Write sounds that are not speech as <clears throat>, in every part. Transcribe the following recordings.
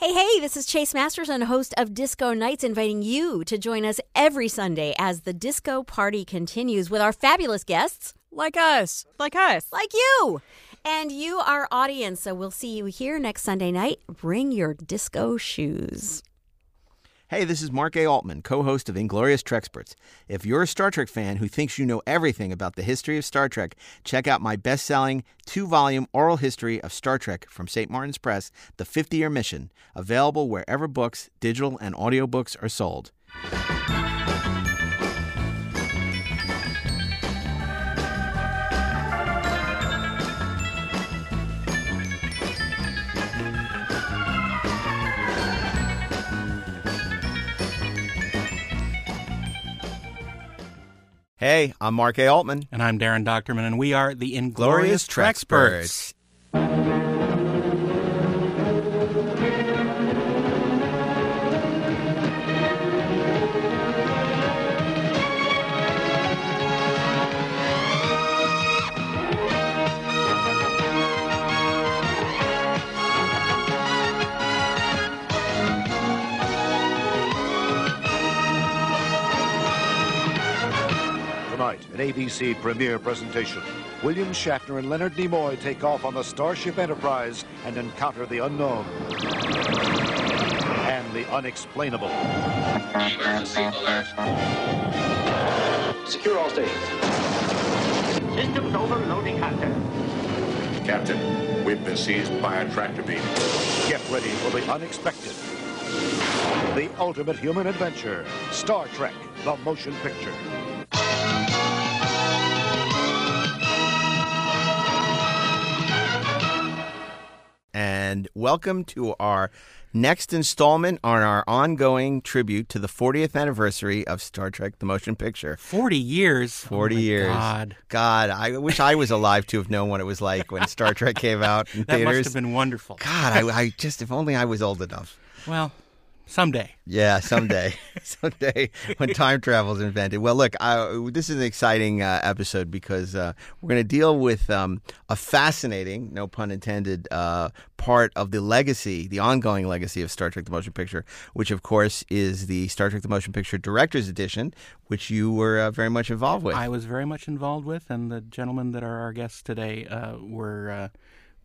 Hey, hey, this is Chase Masterson, host of Disco Nights, inviting you to join us every Sunday as the disco party continues with our fabulous guests Like us. Like us. like you. And you, our audience. So we'll see you here next Sunday night. Bring your disco shoes. Hey, this is Mark A. Altman, co host of Inglorious Treksperts. If you're a Star Trek fan who thinks you know everything about the history of Star Trek, check out my best selling two volume oral history of Star Trek from St. Martin's Press, The 50 Year Mission, available wherever books, digital, and audiobooks are sold. Hey, I'm Mark A. Altman. And I'm Daren Dochterman, and we are the Inglorious Treksperts. Treksperts. An ABC premiere presentation. William Shatner and Leonard Nimoy take off on the Starship Enterprise and encounter the unknown and the unexplainable. Emergency alert. Secure all stations. Systems overloading Hunter. Captain, we've been seized by a tractor beam. Get ready for the unexpected. The ultimate human adventure. Star Trek, the motion picture. And welcome to our next installment on our ongoing tribute to the 40th anniversary of Star Trek the Motion Picture. 40 years. 40 Oh years. God. God, I wish I was alive to have known what it was like when Star Trek came out in <laughs> That theaters. must have been wonderful. God, I, I just, if only I was old enough. Well, someday. Yeah, <laughs> someday, <laughs> someday when time travel is invented. Well, look, I, this is an exciting uh, episode because uh, we're going to deal with um, a fascinating, no pun intended, uh, part of the legacy, the ongoing legacy of Star Trek: The Motion Picture, which of course is the Star Trek: The Motion Picture Director's Edition, which you were uh, very much involved with. I was very much involved with, and the gentlemen that are our guests today uh, were uh,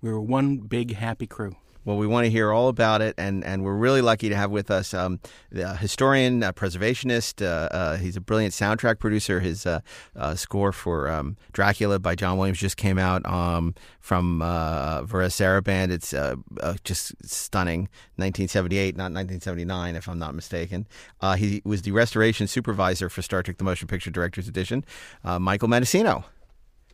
we were one big happy crew. Well, we want to hear all about it, and, and we're really lucky to have with us um, the historian, uh, preservationist. Uh, uh, he's a brilliant soundtrack producer. His uh, uh, score for um, Dracula by John Williams just came out um, from uh, Vera. It's uh, uh, just stunning. 1978, not 1979, if I'm not mistaken. Uh, he was the restoration supervisor for Star Trek: The Motion Picture Director's Edition. Uh, Michael Matessino.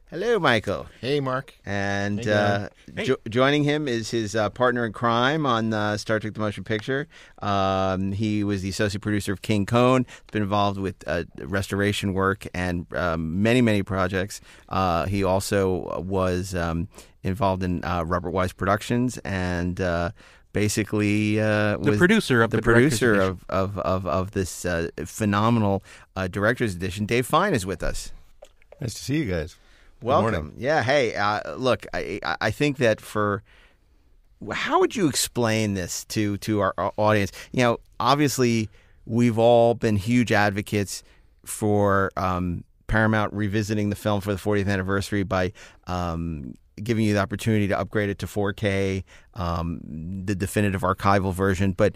Hello, Michael. Hey, Mark. And Hey, uh, Hey. jo- joining him is his uh, partner in crime on uh, Star Trek: The Motion Picture. Um, he was the associate producer of King Kong. Been involved with uh, restoration work and um, many, many projects. Uh, he also was um, involved in uh, Robert Wise Productions and. Uh, Basically, uh, The producer of the, the producer of, of, of, of this uh, phenomenal uh, director's edition. Dave Fein is with us. Nice to see you guys. Welcome. Yeah. Hey, uh, look, I I- I think that for how would you explain this to to our, our audience? You know, obviously, we've all been huge advocates for um, Paramount revisiting the film for the 40th anniversary by um, giving you the opportunity to upgrade it to 4K, um, the definitive archival version. But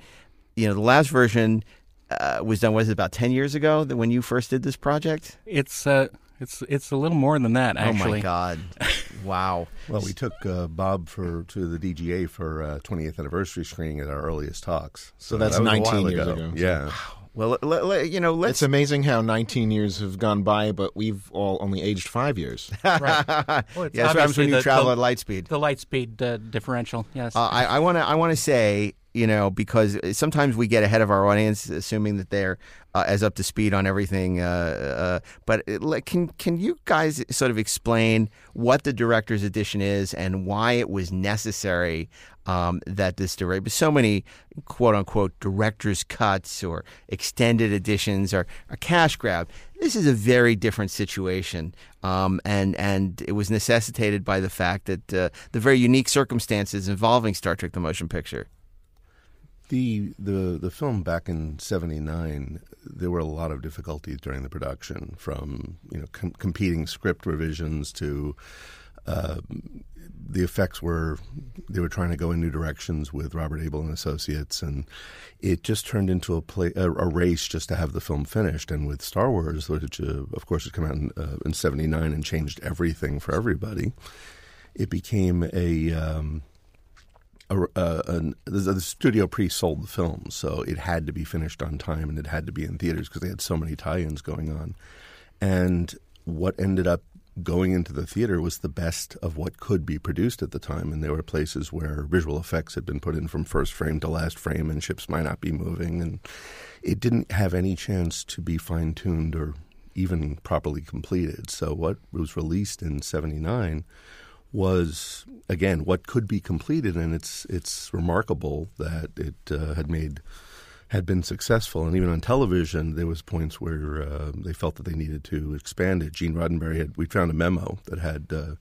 you know, the last version uh, was done was it about 10 years ago that when you first did this project? It's uh, it's it's a little more than that actually. Oh my God! <laughs> wow. Well, we took uh, Bob for to the DGA for uh, 20th anniversary screening at our earliest talks. So, that's that 19 years ago. ago. Yeah. Well, let, let- you know, let's. It's amazing how 19 years have gone by, but we've all only aged five years. <laughs> Right. Well, <laughs> it's yeah, that's what happens when you the- travel the- at light speed. The light speed uh, differential, yes. Uh, I, I want to. I want to say, you know, because sometimes we get ahead of our audience, assuming that they're uh, as up to speed on everything. Uh, uh, but it, can can you guys sort of explain what the director's edition is and why it was necessary um, that this direct? So many quote unquote director's cuts or extended editions are a cash grab. This is a very different situation, um, and and it was necessitated by the fact that uh, the very unique circumstances involving Star Trek: The Motion Picture. The the the film back in '79, there were a lot of difficulties during the production, from you know com- competing script revisions to uh, the effects were they were trying to go in new directions with Robert Abel and Associates, and it just turned into a play a, a race just to have the film finished. And with Star Wars, which uh, of course had come out in, uh, in '79 and changed everything for everybody, it became a um, a, an, the studio pre-sold the film, so it had to be finished on time and it had to be in theaters because they had so many tie-ins going on. And what ended up going into the theater was the best of what could be produced at the time. And there were places where visual effects had been put in from first frame to last frame, and ships might not be moving, and it didn't have any chance to be fine-tuned or even properly completed. So what was released in '79 was again what could be completed, and it's it's remarkable that it uh, had made had been successful, and even on television, there was points where uh, they felt that they needed to expand it. Gene Roddenberry had we found a memo that had uh,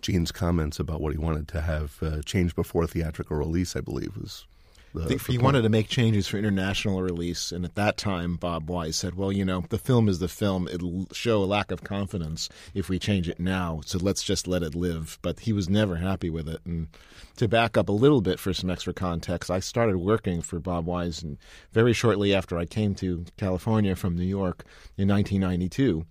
Gene's comments about what he wanted to have uh, changed before theatrical release. I believe was Think he wanted to make changes for international release, and at that time, Bob Wise said, "Well, you know, the film is the film. It'll show a lack of confidence if we change it now. So let's just let it live." But he was never happy with it. And to back up a little bit for some extra context, I started working for Bob Wise, and very shortly after I came to California from New York in 1992,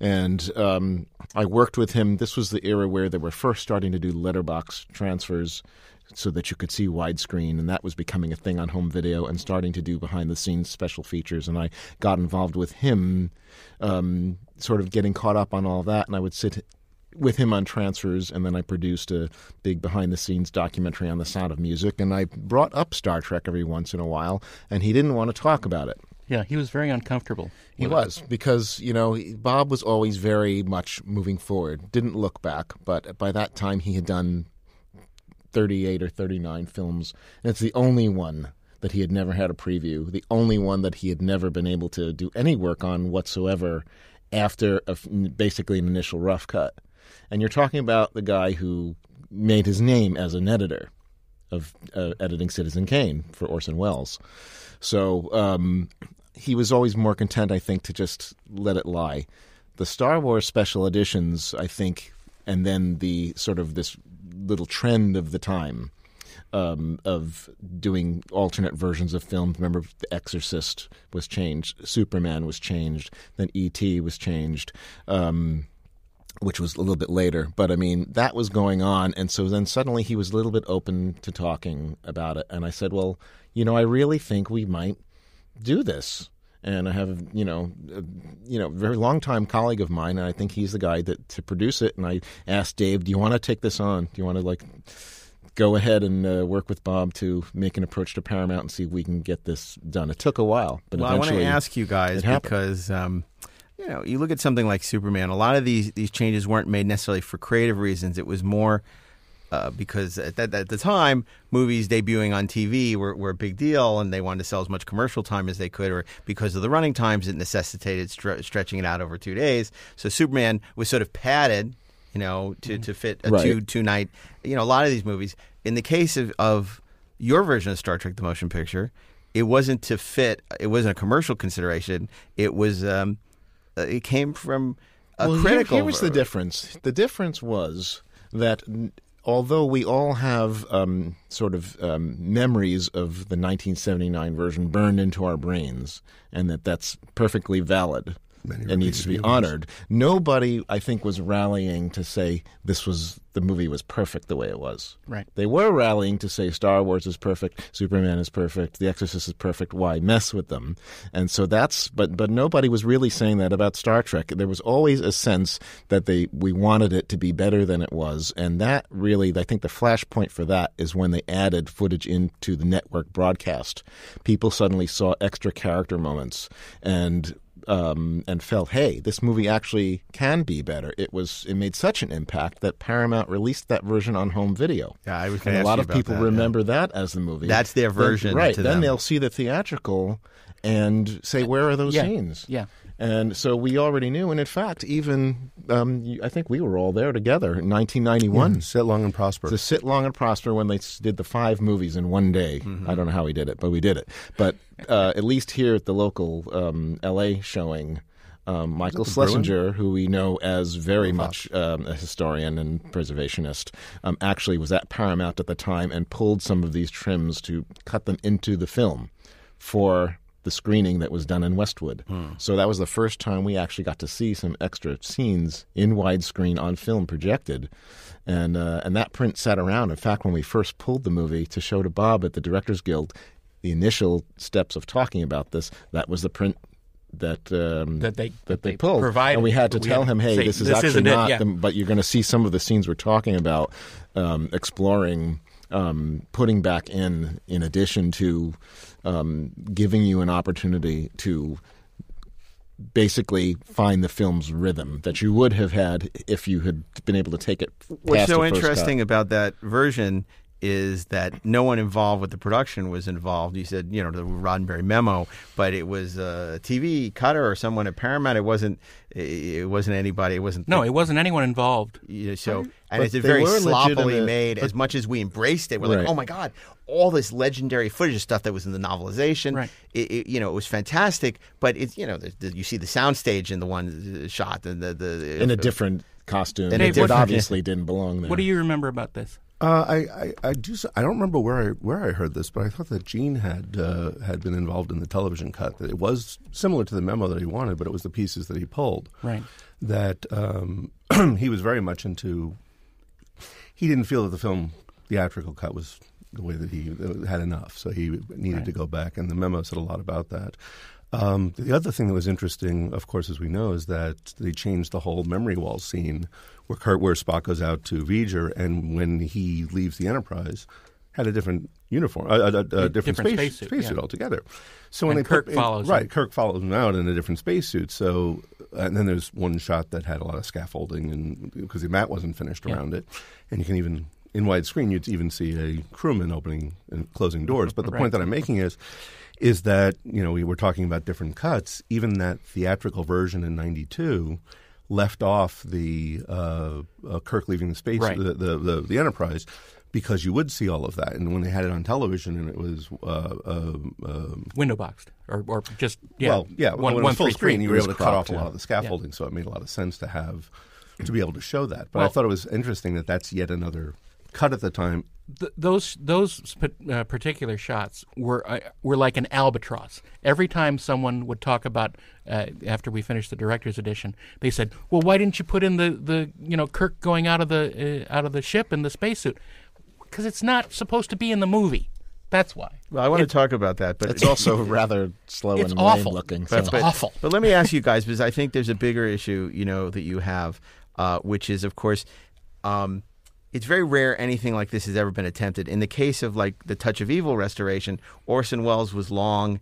and um, I worked with him. This was the era where they were first starting to do letterbox transfers so that you could see widescreen, and that was becoming a thing on home video and starting to do behind the scenes special features. And I got involved with him, um, sort of getting caught up on all that, and I would sit with him on transfers, and then I produced a big behind the scenes documentary on the sound of music, and I brought up Star Trek every once in a while, and he didn't want to talk about it. Yeah, he was very uncomfortable. He was it. because you know Bob was always very much moving forward, didn't look back. But by that time, he had done 38 or 39 films. And it's the only one that he had never had a preview, the only one that he had never been able to do any work on whatsoever after a, basically an initial rough cut. And you're talking about the guy who made his name as an editor of uh, editing Citizen Kane for Orson Welles. So um, he was always more content, I think, to just let it lie. The Star Wars special editions, I think, and then the sort of this little trend of the time um, of doing alternate versions of films. Remember, The Exorcist was changed, Superman was changed, then E.T. was changed. Um, which was a little bit later, but I mean that was going on, and so then suddenly he was a little bit open to talking about it, and I said, "Well, you know, I really think we might do this." And I have you know a, you know very long time colleague of mine, and I think he's the guy that to produce it. And I asked Dave, "Do you want to take this on? Do you want to like?" Go ahead and uh, work with Bob to make an approach to Paramount and see if we can get this done. It took a while, but well, I want to ask you guys because um, you know you look at something like Superman. A lot of these these changes weren't made necessarily for creative reasons. It was more uh, because at, that, at the time, movies debuting on TV were, were a big deal, and they wanted to sell as much commercial time as they could, or because of the running times, it necessitated stre- stretching it out over two days. So Superman was sort of padded, you know, to, to fit a Right. two two night. You know, a lot of these movies. In the case of, of your version of Star Trek: The Motion Picture, it wasn't to fit. It wasn't a commercial consideration. It was. Um, uh, it came from a well, critical. Here, was the difference. The difference was that although we all have um, sort of um, memories of the 1979 version burned into our brains, and that that's perfectly valid And needs to be honored, nobody, I think, was rallying to say this was the movie was perfect the way it was. Right. They were rallying to say Star Wars is perfect, Superman is perfect, The Exorcist is perfect. Why mess with them? And so that's but but nobody was really saying that about Star Trek. There was always a sense that they we wanted it to be better than it was, and that really I think the flashpoint for that is when they added footage into the network broadcast. People suddenly saw extra character moments and um, and felt, hey, this movie actually can be better. It was it made such an impact that Paramount released that version on home video. Yeah, I was and a lot of people that, yeah. remember that as the movie. That's their Then- version right? to then them. they'll see the theatrical and say, where are those yeah, scenes? Yeah, And so we already knew, and in fact, even um, I think we were all there together in 1991. Sit long and prosper. To sit long and prosper when they did the five movies in one day. I don't know how we did it, but we did it. But uh, at least here at the local um, L.A. showing, um, Michael? Schlesinger, who we know as very much um, a historian and preservationist, um, actually was at Paramount at the time and pulled some of these trims to cut them into the film for the screening that was done in Westwood. So that was the first time we actually got to see some extra scenes in widescreen on film projected. And uh, and that print sat around. In fact, when we first pulled the movie to show to Bob at the Directors Guild, the initial steps of talking about this, that was the print that um, That they- that they they pulled. provided. and we had to tell had him, "Hey, say, this is "This actually not." yeah. the but you're going to see some of the scenes we're talking about um, exploring um, putting back in in addition to um, giving you an opportunity to basically find the film's rhythm that you would have had if you had been able to take it What's so interesting cut. about that version is that no one involved with the production was involved. You said, you know, the Roddenberry memo, but it was a TV cutter or someone at Paramount. It wasn't. It wasn't anybody. It wasn't. No, it wasn't anyone involved. You know, so and But it's a very sloppily made. but- As much as we embraced it, we're Right. like, oh my god, all this legendary footage of stuff that was in the novelization. Right. It, it- you know, it was fantastic. But it's you know, the, the, you see the soundstage in the one uh, shot and the the in a different costume In a that different- obviously didn't belong there. What do you remember about this? Uh, I, I, I do. I don't remember where I where I heard this, but I thought that Gene had uh, had been involved in the television cut. That it was similar to the memo that he wanted, but it was the pieces that he pulled. Right. That um, <clears throat> he was very much into. He didn't feel that the film theatrical cut was the way that he had enough, so he needed to go back. And the memo said a lot about that. Um, the other thing that was interesting, of course, as we know, is that they changed the whole memory wall scene where Kurt, where Spock goes out to V'ger, and when he leaves the Enterprise, had a different uniform, a, a, a, different, different space, spacesuit, spacesuit yeah. altogether. So when And they Kirk put, follows right, him. Kirk follows him out in a different spacesuit. So, and then there's one shot that had a lot of scaffolding, and because the matte wasn't finished Yeah. around it, and you can even in widescreen you'd even see a crewman opening and closing doors. But the Right. point that I'm making is is that you know we were talking about different cuts. Even that theatrical version in '92 left off the uh, uh, Kirk leaving the space Right. the, the, the the Enterprise because you would see all of that. And when they had it on television and it was uh, uh, um Window boxed or, or just yeah. well, yeah, one, one full screen, you were able to cut off a lot of the scaffolding, so it made a lot of sense to have to be able to show that. But I thought it was interesting that that's yet another cut at the time. Th- those those sp- uh, particular shots were uh, were like an albatross. Every time someone would talk about uh, after we finished the director's edition, they said, "Well, why didn't you put in the, the you know Kirk going out of the uh, out of the ship in the spacesuit? Because it's not supposed to be in the movie. That's why." Well, I want to talk about that, but It's also rather slow It's and awful. lame looking. But- so- but- awful. But let me ask you guys, because I think there's a bigger issue, you know, that you have, uh, which is, of course, um, it's very rare anything like this has ever been attempted. In the case of like the Touch of Evil restoration, Orson Welles was long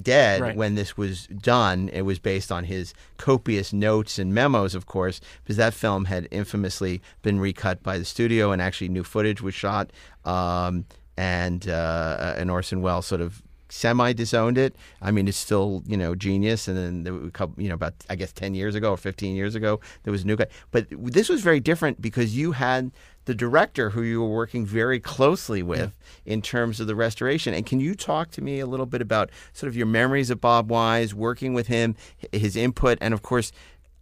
dead Right. when this was done. It was based on his copious notes and memos, of course, because that film had infamously been recut by the studio and actually new footage was shot. Um, and uh, and Orson Welles sort of semi disowned it. I mean, it's still you know genius. And then there were a couple, you know, about I guess ten years ago or fifteen years ago, there was a new guy. But this was very different because you had the director who you were working very closely with in terms of the restoration. And can you talk to me a little bit about sort of your memories of Bob Wise, working with him, his input, and of course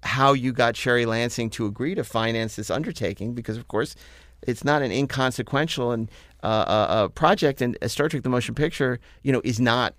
how you got Sherry Lansing to agree to finance this undertaking? Because of course it's not an inconsequential and uh, uh, uh, project, and uh, Star Trek: The Motion Picture, you know, is not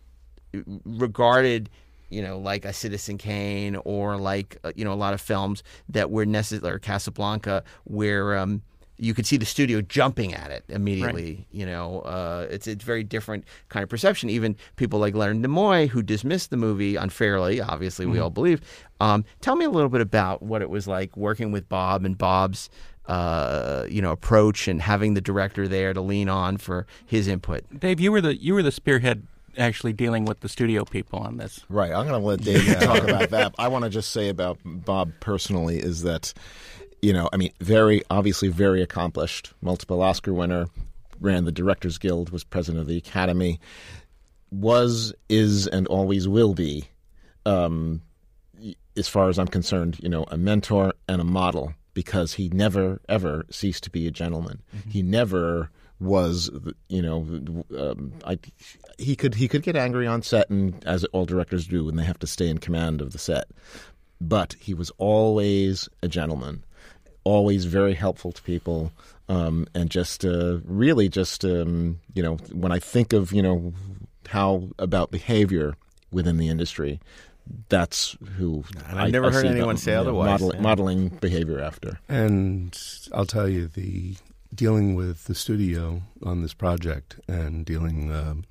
regarded, you know, like a Citizen Kane or like uh, you know a lot of films that were necessary, or Casablanca, where um, you could see the studio jumping at it immediately. You know, uh, it's a very different kind of perception. Even people like Leonard Nimoy, who dismissed the movie unfairly, obviously we all believe. Um, tell me a little bit about what it was like working with Bob and Bob's. Uh, you know, approach and having the director there to lean on for his input. Dave, you were the you were the spearhead actually dealing with the studio people on this. Right. I'm going to let Dave <laughs> talk about that. I want to just say about Bob personally is that, you know, I mean, very obviously very accomplished, multiple Oscar winner, ran the Directors Guild, was president of the Academy, was, is, and always will be. Um, as far as I'm concerned, you know, a mentor and a model because he never ever ceased to be a gentleman. He never was, you know, um, I, he could he could get angry on set, and as all directors do when they have to stay in command of the set. But he was always a gentleman, always very helpful to people, um, and just uh, really just um, you know when I think of you know how about behavior within the industry, that's who And I- I've never I heard see anyone the- say you know, otherwise, model- yeah. Modeling behavior after. And I'll tell you, the dealing with the studio on this project and dealing um,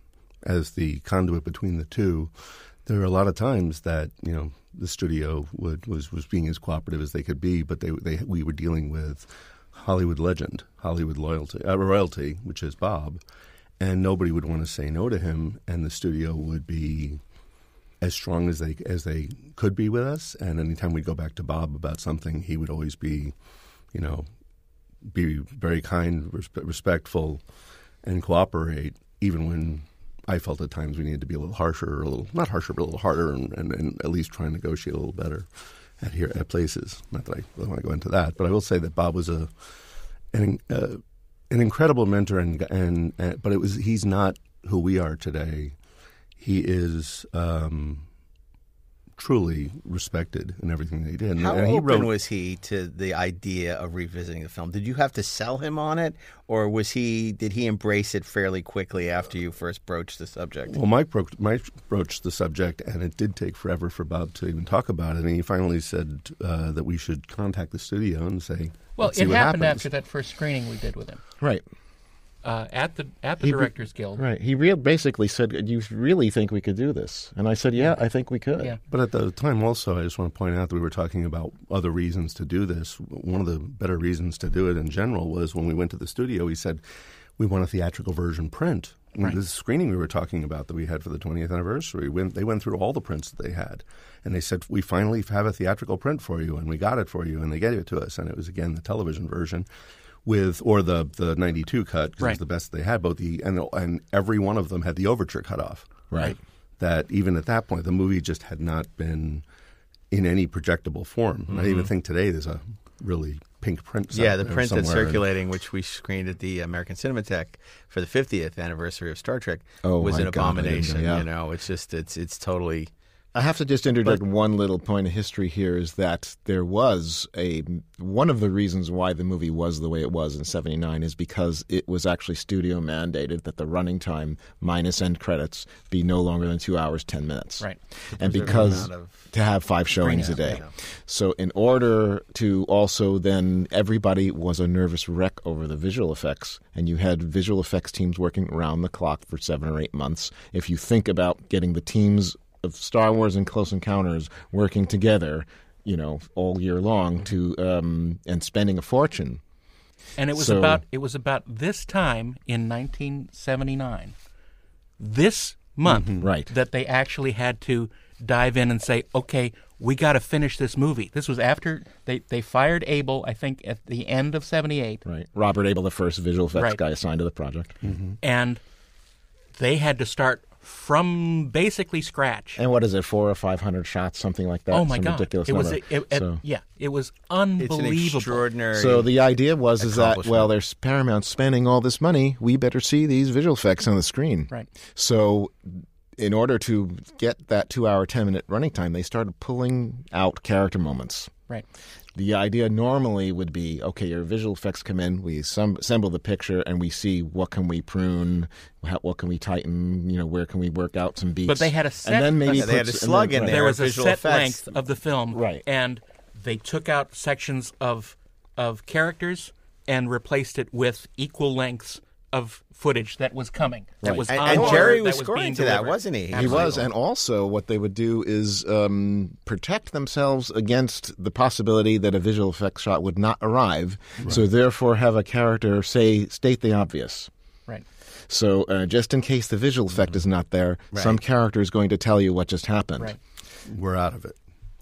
as the conduit between the two, there are a lot of times that you know the studio would, was was being as cooperative as they could be, but they they we were dealing with Hollywood legend, Hollywood loyalty, uh, royalty, which is Bob, and nobody would want to say no to him, and the studio would be as strong as they as they could be with us. And anytime we'd go back to Bob about something, he would always be, you know, be very kind, respe- respectful, and cooperate, even when I felt at times we needed to be a little harsher, or a little not harsher, but a little harder, and, and, and at least try and negotiate a little better at here at places. Not that I really want to go into that, but I will say that Bob was a an uh, an incredible mentor, and, and and but it was he's not who we are today. He is um, truly respected in everything that he did. And, How and he open wrote, was he to the idea of revisiting the film? Did you have to sell him on it, or was he? Did he embrace it fairly quickly after you first broached the subject? Well, Mike, bro- Mike broached the subject, and it did take forever for Bob to even talk about it. And he finally said uh, that we should contact the studio and say, Well, "Let's see it what happened happens." after that first screening we did with him Right. Uh, at the at the He Directors Guild. Right. He real basically said, "You really think we could do this?" And I said, "Yeah, I think we could." Yeah. But at the time, also, I just want to point out that we were talking about other reasons to do this. One of the better reasons to do it in general was when we went to the studio, he said, We want a theatrical version print. And This screening we were talking about that we had for the 20th anniversary, when they went through all the prints that they had. And they said, We finally have a theatrical print for you, and we got it for you, and they gave it to us. And it was, again, the television version. With or the the ninety two cut because it Right. was the best they had. Both the and and every one of them had the overture cut off Right. that even at that point, the movie just had not been in any projectable form. And I even think today there's a really pink print. Mm-hmm. Yeah, the print that's circulating, which we screened at the American Cinematheque for the 50th anniversary of Star Trek, Oh, was an God, I didn't know, abomination. yeah. You know, it's just it's it's totally. I have to just interject one little point of history here is that there was a one of the reasons why the movie was the way it was in 79 is because it was actually studio mandated that the running time minus end credits be no longer than 2 hours 10 minutes. Right. And because to have 5 showings a day. So in order to also then everybody was a nervous wreck over the visual effects and you had visual effects teams working around the clock for 7 or 8 months. If you think about getting the teams of Star Wars and Close Encounters working together, you know, all year long to um, and spending a fortune. And it was So- about it was about this time in 1979, this month, right. that they actually had to dive in and say, "Okay, we got to finish this movie." This was after they they fired Abel, I think, at the end of '78, Right. Robert Abel, the first visual effects Right. guy assigned to the project. and they had to start from basically scratch. And what is it, four or five hundred shots, something like that? oh my Some God! ridiculous it was number. it, it- So- yeah, it was unbelievable. It's an unbelievable. extraordinary. So the idea was is that well, there's Paramount spending all this money, we better see these visual effects on the screen. Right. So, in order to get that two-hour, ten-minute running time, they started pulling out character moments. Right. The idea normally would be okay, your visual effects come in, we assemble the picture, and we see what can we prune, how, what can we tighten, you know, where can we work out some beats. But they had a set- and then maybe Yeah, they had a a s- and slug then- in right. there. there was a set effects. length of the film, Right. And they took out sections of of characters and replaced it with equal lengths of footage that was coming. That Right. was and, and Jerry that was being scoring to that, wasn't he? He was, and also what they would do is um, protect themselves against the possibility that a visual effects shot would not arrive. So therefore, have a character say state the obvious. Right. So uh, just in case the visual effect is not there, some character is going to tell you what just happened. Right. We're out of it.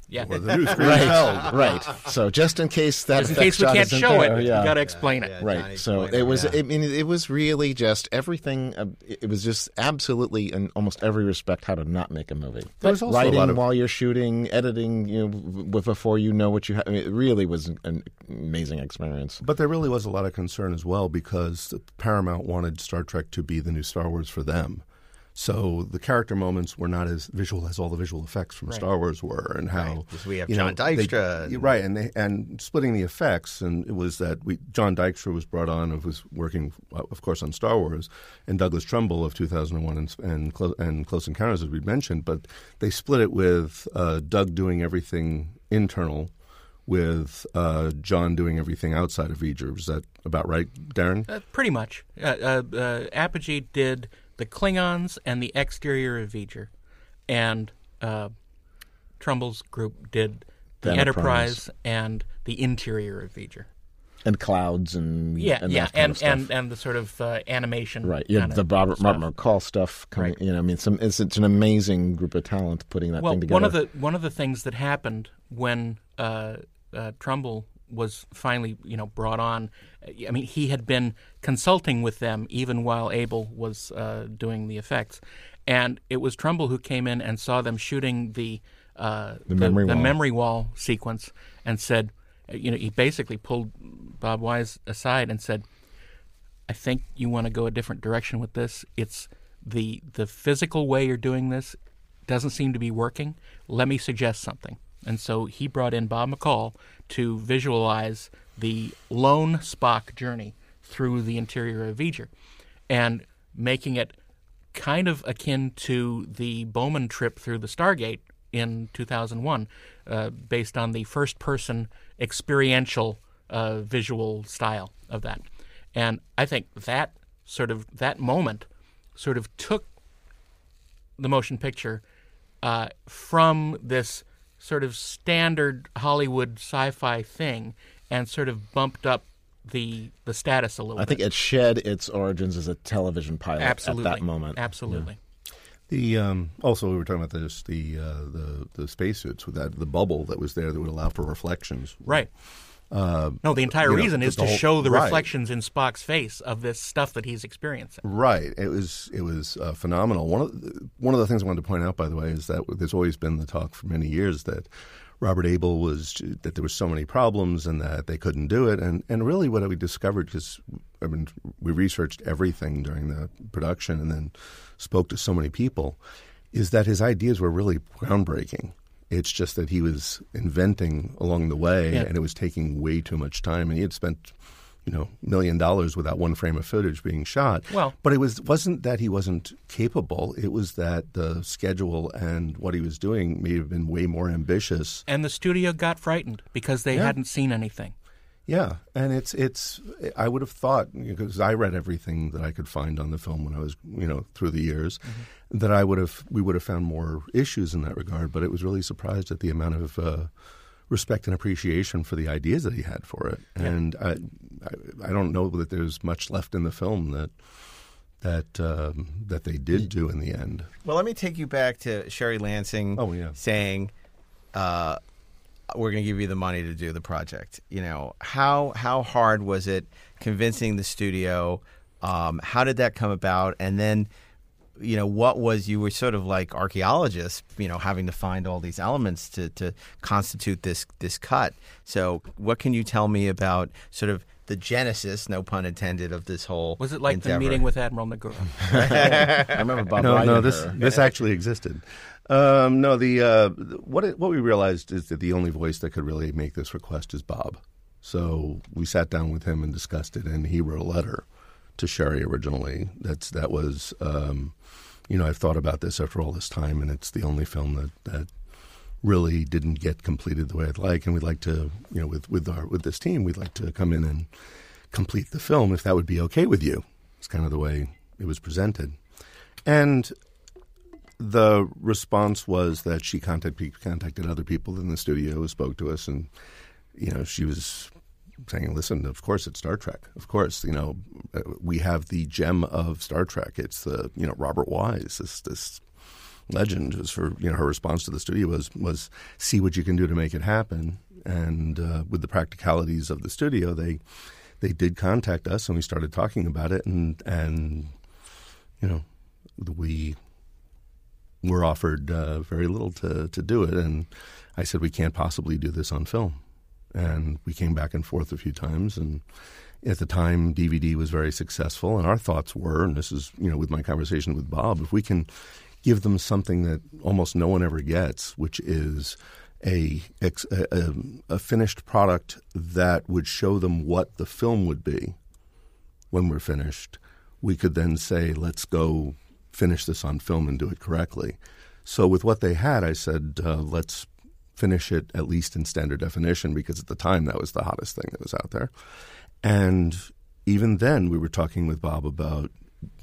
Yeah. Or the new <laughs> screen right, held. right. So just in case that Just in effect case we shot can't isn't show there, it, yeah. you got to explain it. Yeah, right. Johnny So it was. yeah. I mean, it was really just everything. Uh, it was just absolutely, in almost every respect, how to not make a movie. There was also a Writing lot of- while you're shooting, editing, you know, before you know what you have. I mean, it really was an amazing experience. But there really was a lot of concern as well because Paramount wanted Star Trek to be the new Star Wars for them. So the character moments were not as visual as all the visual effects from Star Wars were, and how Because we have you know, John Dykstra they- and- right? And they, and splitting the effects, and it was that we John Dykstra was brought on, who was working, uh, of course, on Star Wars, and Douglas Trumbull of 2001 and and, Clo- and Close Encounters, as we mentioned. But they split it with uh, Doug doing everything internal. With uh, John doing everything outside of V'ger, is that about right, Daren? Uh, pretty much. Uh, uh, uh, Apogee did the Klingons and the exterior of V'ger, and uh, Trumbull's group did the, The Enterprise. Enterprise. and the interior of V'ger. And clouds and Yeah, and yeah, and, and and the sort of uh, animation. Right, yeah, the Robert. Martin McCall stuff coming. Right. You know, I mean, some it's, it's an amazing group of talent putting that well, thing together. one of the one of the things that happened when uh, uh, Trumbull was finally, you know, brought on. I mean, he had been consulting with them even while Abel was uh, doing the effects, and it was Trumbull who came in and saw them shooting the uh, The memory the wall. memory wall sequence, and said, you know, he basically pulled Bob Wise aside and said, I think you want to go a different direction with this. It's the the physical way you're doing this doesn't seem to be working. Let me suggest something. And so he brought in Bob McCall to visualize the lone Spock journey through the interior of V'ger, and making it kind of akin to the Bowman trip through the Stargate in 2001, uh, based on the first-person experiential uh, visual style of that. And I think that sort of that moment sort of took the motion picture uh, from this sort of standard Hollywood sci-fi thing and sort of bumped up the the status a little I bit. think it shed its origins as a television pilot absolutely at that moment. Absolutely. The um, also we were talking about this the uh, the the spacesuits with that the bubble that was there that would allow for reflections. Right. No, the entire you know, reason is to whole- show the right. reflections in Spock's face of this stuff that he's experiencing. Right. It was it was uh, phenomenal. One of the, one of the things I wanted to point out, by the way, is that there's always been the talk for many years that Robert Abel was that there were so many problems and that they couldn't do it. And and really, what we discovered because I mean we researched everything during the production and then spoke to so many people, is that his ideas were really groundbreaking. It's just that he was inventing along the way, Yeah. and it was taking way too much time. And he had spent, you know, million dollars without one frame of footage being shot. Well- but it was wasn't that he wasn't capable. It was that the schedule and what he was doing may have been way more ambitious. And the studio got frightened because they Yeah. hadn't seen anything. Yeah, and it's it's. I would have thought because I read everything that I could find on the film when I was you know through the years, that I would have we would have found more issues in that regard. But it was really surprised at the amount of uh, respect and appreciation for the ideas that he had for it. And I, I I don't know that there's much left in the film that that um, that they did do in the end. Well, let me take you back to Sherry Lansing Oh, yeah. saying, uh, "We're going to give you the money to do the project." You know how how hard was it convincing the studio? Um, how did that come about? And then, you know, what was you were sort of like archaeologists, you know, having to find all these elements to to constitute this this cut. So, what can you tell me about sort of the genesis, no pun intended, of this whole? Was it like the meeting with Admiral Nogura? <laughs> I remember Bob no, writing no, this this actually existed. Um, no, the uh, what what we realized is that the only voice that could really make this request is Bob. So we sat down with him and discussed it, and he wrote a letter to Sherry originally. That's that was, um, you know, I've thought about this after all this time, and it's the only film that that really didn't get completed the way I'd like, and we'd like to, you know, with with our with this team, we'd like to come in and complete the film if that would be okay with you. It's kind of the way it was presented, and the response was that she contacted contacted other people in the studio who spoke to us, and you know she was saying, "Listen, of course it's Star Trek. Of course, you know we have the gem of Star Trek. It's the you know Robert Wise, this this legend. Was for you know her response to the studio was was see what you can do to make it happen. And uh, with the practicalities of the studio, they they did contact us, and we started talking about it, and and you know we were offered uh, very little to to do it, and I said we can't possibly do this on film, and we came back and forth a few times, and at the time DVD was very successful, and our thoughts were, and this is you know with my conversation with Bob, if we can give them something that almost no one ever gets, which is a, a, a, finished product that would show them what the film would be when we're finished, we could then say, let's go finish this on film and do it correctly. So, with what they had, I said, uh, let's finish it at least in standard definition because at the time that was the hottest thing that was out there. And even then, we were talking with Bob about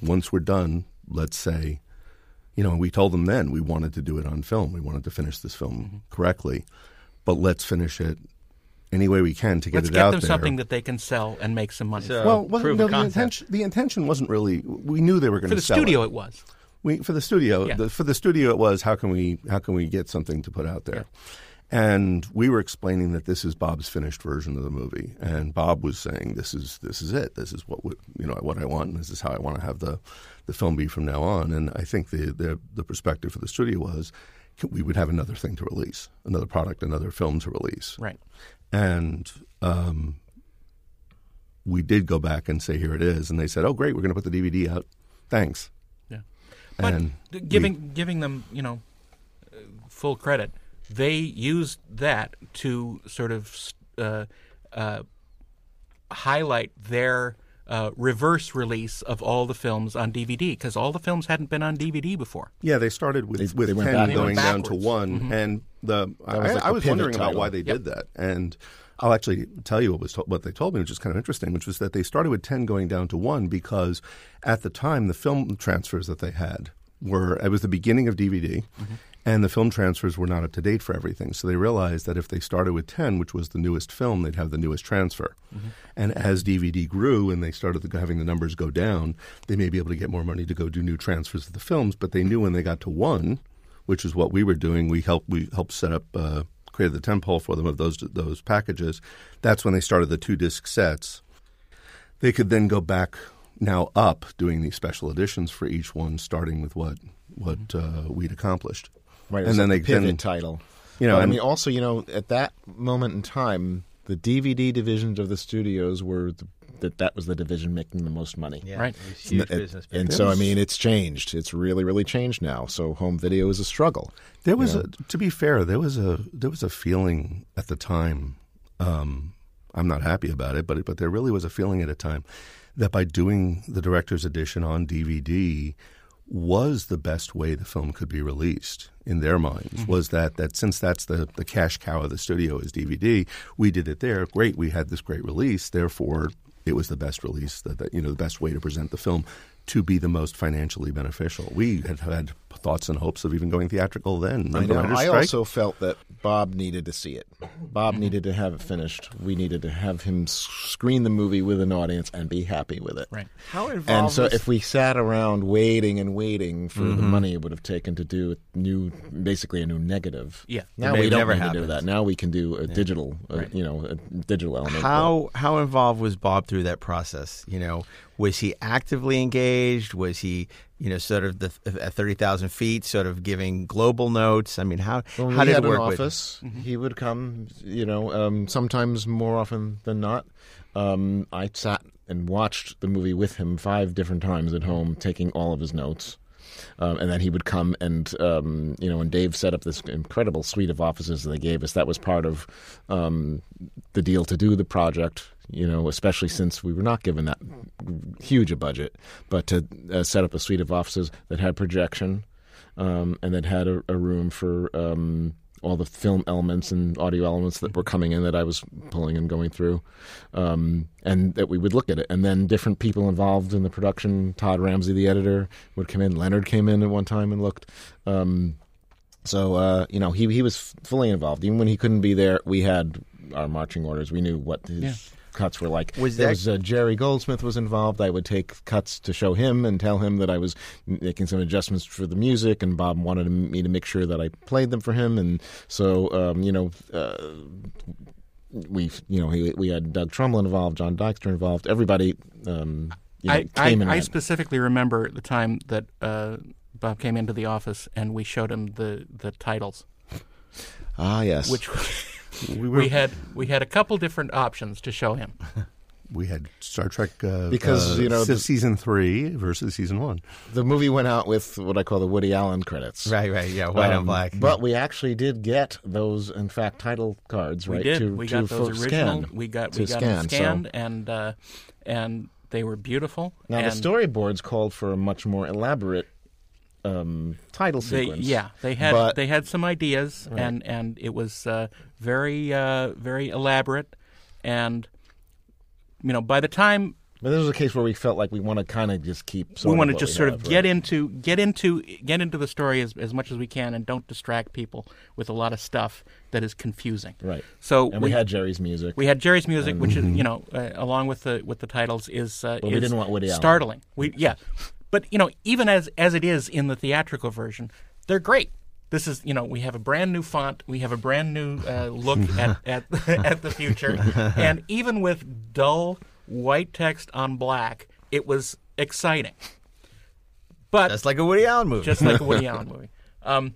once we're done, let's say, you know, we told them then we wanted to do it on film. We wanted to finish this film mm-hmm. correctly, but let's finish it any way we can to get let's it get out them something that they can sell and make some money. So, well, well no, the intention, the intention wasn't really. We knew they were going to for the studio. It. it. was. We for the studio. Yeah. The, for the studio, it was how can we how can we get something to put out there. Yeah. And we were explaining that this is Bob's finished version of the movie, and Bob was saying, "This is this is it. This is what you know what I want. And this is how I want to have the the film be from now on." And I think the the, the perspective for the studio was we would have another thing to release, another product, another film to release. Right. And um, we did go back and say, "Here it is," and they said, "Oh, great, we're going to put the DVD out. Thanks." Yeah. But and giving we, giving them, you know, full credit they used that to sort of uh, uh, highlight their uh, reverse release of all the films on DVD because all the films hadn't been on DVD before. Yeah, they started with, they, with they ten going down to one, mm-hmm. and the I was, like I was wondering title. about why they yep. did that, and I'll actually tell you what was to- what they told me, which is kind of interesting, which was that they started with ten going down to one because at the time the film transfers that they had were it was the beginning of DVD. Mm-hmm and the film transfers were not up to date for everything. So they realized that if they started with 10, which was the newest film, they'd have the newest transfer. Mm-hmm. And as DVD grew and they started having the numbers go down, they may be able to get more money to go do new transfers of the films. But they knew when they got to one, which is what we were doing, we helped we helped set up uh, created the template for them of those those packages. That's when they started the two disc sets. They could then go back now up doing these special editions for each one, starting with what what uh, we'd accomplished. Right, and then like they pivot then, title. You know, but, I mean, also, you know, at that moment in time, the DVD divisions of the studios were the, that that was the division making the most money. Yeah, right. huge and, business. And, and so, I mean, it's changed. It's really, really changed now. So, home video is a struggle. There was, a, to be fair, there was a there was a feeling at the time. Um, I'm not happy about it, but but there really was a feeling at a time that by doing the director's edition on DVD, was the best way the film could be released in their minds mm-hmm. was that that since that's the, the cash cow of the studio is DVD, we did it there. Great, we had this great release. Therefore, it was the best release, that, that you know the best way to present the film to be the most financially beneficial. We had had thoughts and hopes of even going theatrical then. I, know. I also felt that Bob needed to see it. Bob mm-hmm. needed to have it finished. We needed to have him screen the movie with an audience and be happy with it. Right. How involved? And so, if we sat around waiting and waiting for mm-hmm. the money it would have taken to do a new, basically a new negative. Yeah. Now we don't need happened. to do that. Now we can do a yeah. digital, right. you know, a digital element. How how involved was Bob through that process? You know, was he actively engaged? Was he, you know, sort of the, at thirty thousand feet, sort of giving global notes? I mean, how well, how did it work? office. With... Mm-hmm. He would come, you know, um, sometimes more often than not. Um, I sat and watched the movie with him five different times at home, taking all of his notes. Um, and then he would come and um, you know, and Dave set up this incredible suite of offices that they gave us. That was part of um, the deal to do the project. You know, especially since we were not given that huge a budget, but to uh, set up a suite of offices that had projection um, and that had a, a room for um, all the film elements and audio elements that were coming in that I was pulling and going through, um, and that we would look at it. And then different people involved in the production, Todd Ramsay, the editor, would come in. Leonard came in at one time and looked. Um, so uh, you know, he he was fully involved. Even when he couldn't be there, we had our marching orders. We knew what his. Yeah. Cuts were like. Was there that- was uh, Jerry Goldsmith was involved. I would take cuts to show him and tell him that I was making some adjustments for the music, and Bob wanted me to make sure that I played them for him, and so um, you know. Uh, we, you know, he, we had Doug Trumbull involved, John Dykstra involved. Everybody, um, you know, I, I, came. I specifically remember the time that uh, Bob came into the office and we showed him the, the titles, ah, yes. which We, were, we had we had a couple different options to show him. <laughs> we had Star Trek uh, Because, uh, you know, the- season three versus season one. the movie went out with what I call the Woody Allen credits. Right, right, yeah, white Um, on black. But we actually did get those, in fact, title cards, We right? did. To, we to got those for original. Scan, we got we got scan. them so- scanned and uh, and they were beautiful. now and the storyboards called for a much more elaborate um, title They, sequence. yeah, they had But- they had some ideas, and and it was uh, very uh, very elaborate, and you know by the time But this was a case where we felt like we want to kind of just keep. we want to just sort have, of get right? into get into get into the story as as much as we can, and don't distract people with a lot of stuff that is confusing. Right. So And we, had Jerry's music. we had Jerry's music, which is <laughs> you know uh, along with the with the titles is uh, But we didn't want Woody Allen. startling. We yeah, but you know even as as it is in the theatrical version, they're great. This is you know we have a brand new font, we have a brand new uh, look at <laughs> at <laughs> at the future, and even with dull white text on black, it was exciting. But That's like a Woody Allen movie. just like a Woody <laughs> Allen movie. Um,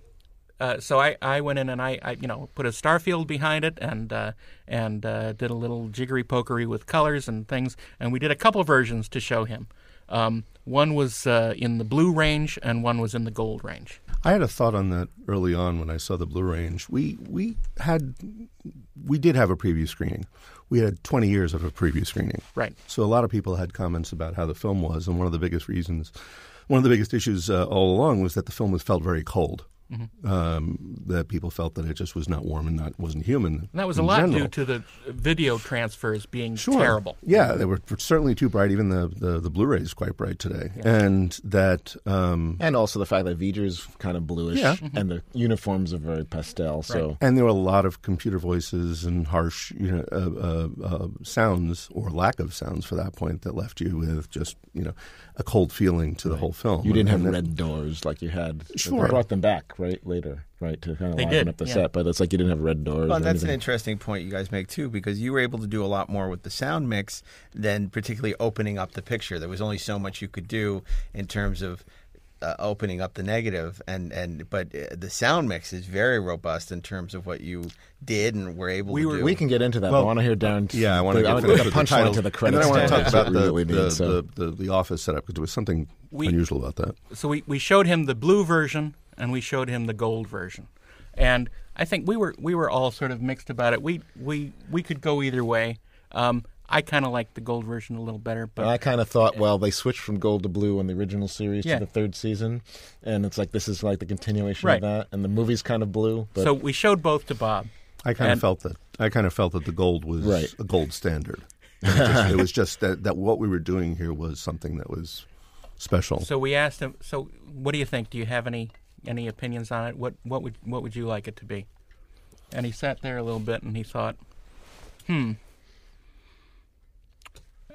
uh, so I, I went in and I, I you know put a Starfield behind it and uh, and uh, did a little jiggery pokery with colors and things and we did a couple versions to show him. Um, one was uh, in the blue range and one was in the gold range. I had a thought on that early on when I saw the Blue Range. We we had we did have a preview screening. We had 20 years of a preview screening. Right. So a lot of people had comments about how the film was, and one of the biggest reasons, one of the biggest issues uh, all along was that the film was felt very cold. Mm-hmm. Um, that people felt that it just was not warm and not wasn't human. And that was a lot general. due to the video transfers being Sure. terrible. Yeah, they were certainly too bright. Even the the, the Blu-ray is quite bright today, and that um, and also the fact that V'ger's kind of bluish, Yeah. and the uniforms are very pastel. So and there were a lot of computer voices and harsh, you know, uh, uh, uh, sounds or lack of sounds for that point that left you with just you know a cold feeling to the whole film. you didn't have And that- red doors like you had. Sure. They brought them back right later, right to kind of They liven did, up the yeah. set, but it's like you didn't have red doors. Well, or that's an interesting point you guys make too, because you were able to do a lot more with the sound mix than particularly opening up the picture. There was only so much you could do in terms of uh, opening up the negative, and and but uh, the sound mix is very robust in terms of what you did and were able We to were- do. We can get into that. Well, I want to hear Daren. Yeah, I want to the, get the, the with punchline to the and then I want to talk about the really the, need, so. the, the the office setup because there was something We- unusual about that. so we, we showed him the blue version and we showed him the gold version and i think we were we were all sort of mixed about it we we we could go either way um, i kind of liked the gold version a little better but And I kind of thought, well, they switched from gold to blue in the original series Yeah. to the third season, and it's like this is like the continuation Right. of that, and the movie's kind of blue. But so we showed both to bob I kind of felt that. I kind of felt that the gold was Right. a gold standard. It, just, it was just that, that what we were doing here was something that was special. so we asked him so what do you think do you have any any opinions on it what what would what would you like it to be and he sat there a little bit and he thought hmm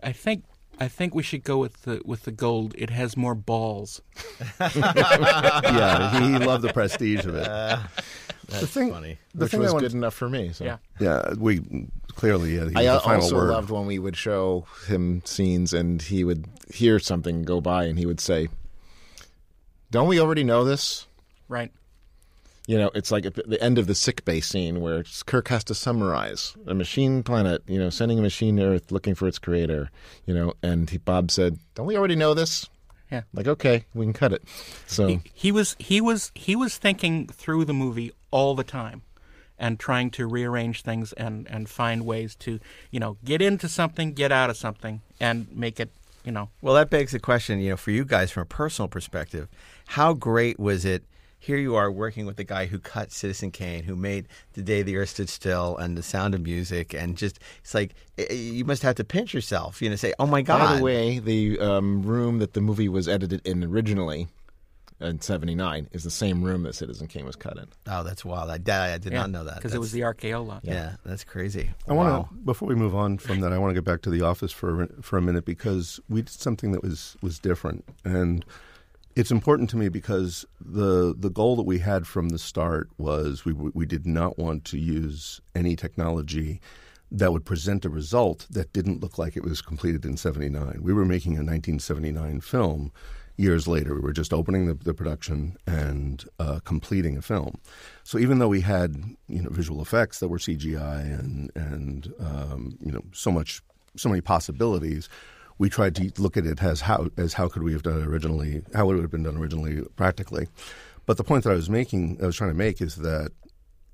i think I think we should go with the with the gold. It has more balls. <laughs> yeah, he, he loved the prestige of it. Uh, that's the thing, funny. The which thing was I want- good enough for me. So. Yeah. Yeah, we clearly yeah, he I the final also word. loved when we would show him scenes and he would hear something go by and he would say, "Don't we already know this?" Right. You know, it's like at the- the end of the sick bay scene where Kirk has to summarize a machine planet, you know, sending a machine to Earth looking for its creator, you know, and he, Bob said, "Don't we already know this?" Yeah. Like, okay, we can cut it. So He, he was he was he was thinking through the movie all the time and trying to rearrange things and and find ways to you know get into something get out of something and make it you know Well, that begs the question, you know, for you guys from a personal perspective, how great was it? Here you are working with the guy who cut Citizen Kane, who made The Day the Earth Stood Still and The Sound of Music, and just it's like you must have to pinch yourself, you know, say, "Oh my God!" By the way, the um, room that the movie was edited in originally in '79 is the same room that Citizen Kane was cut in. Oh, that's wild. I, I did Yeah, not know that. because it was the That's- RKO lot. Yeah, that's crazy. I want to before we move on from that, I want to get back to the office for for a minute because we did something that was was different, and it's important to me because the the goal that we had from the start was we we did not want to use any technology that would present a result that didn't look like it was completed in 79. We were making a 1979 film years later. We were just opening the, the production and uh, completing a film. So even though we had you know visual effects that were CGI and and um, you know so much so many possibilities, we tried to look at it as how as how could we have done it originally, how would it have been done originally practically. But the point that I was making, I was trying to make, is that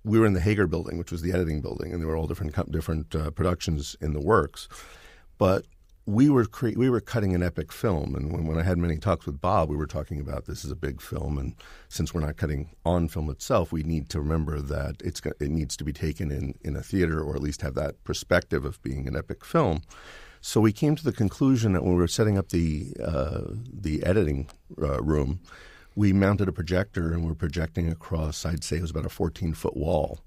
we were in the Hager building, which was the editing building, and there were all different different uh, productions in the works. But we were cre- we were cutting an epic film, and when, when I had many talks with Bob, we were talking about this is a big film, and since we're not cutting on film itself, we need to remember that it's it needs to be taken in in a theater, or at least have that perspective of being an epic film. So we came to the conclusion that when we were setting up the uh, the editing uh, room, we mounted a projector and we're projecting across. I'd say it was about a 14 foot wall,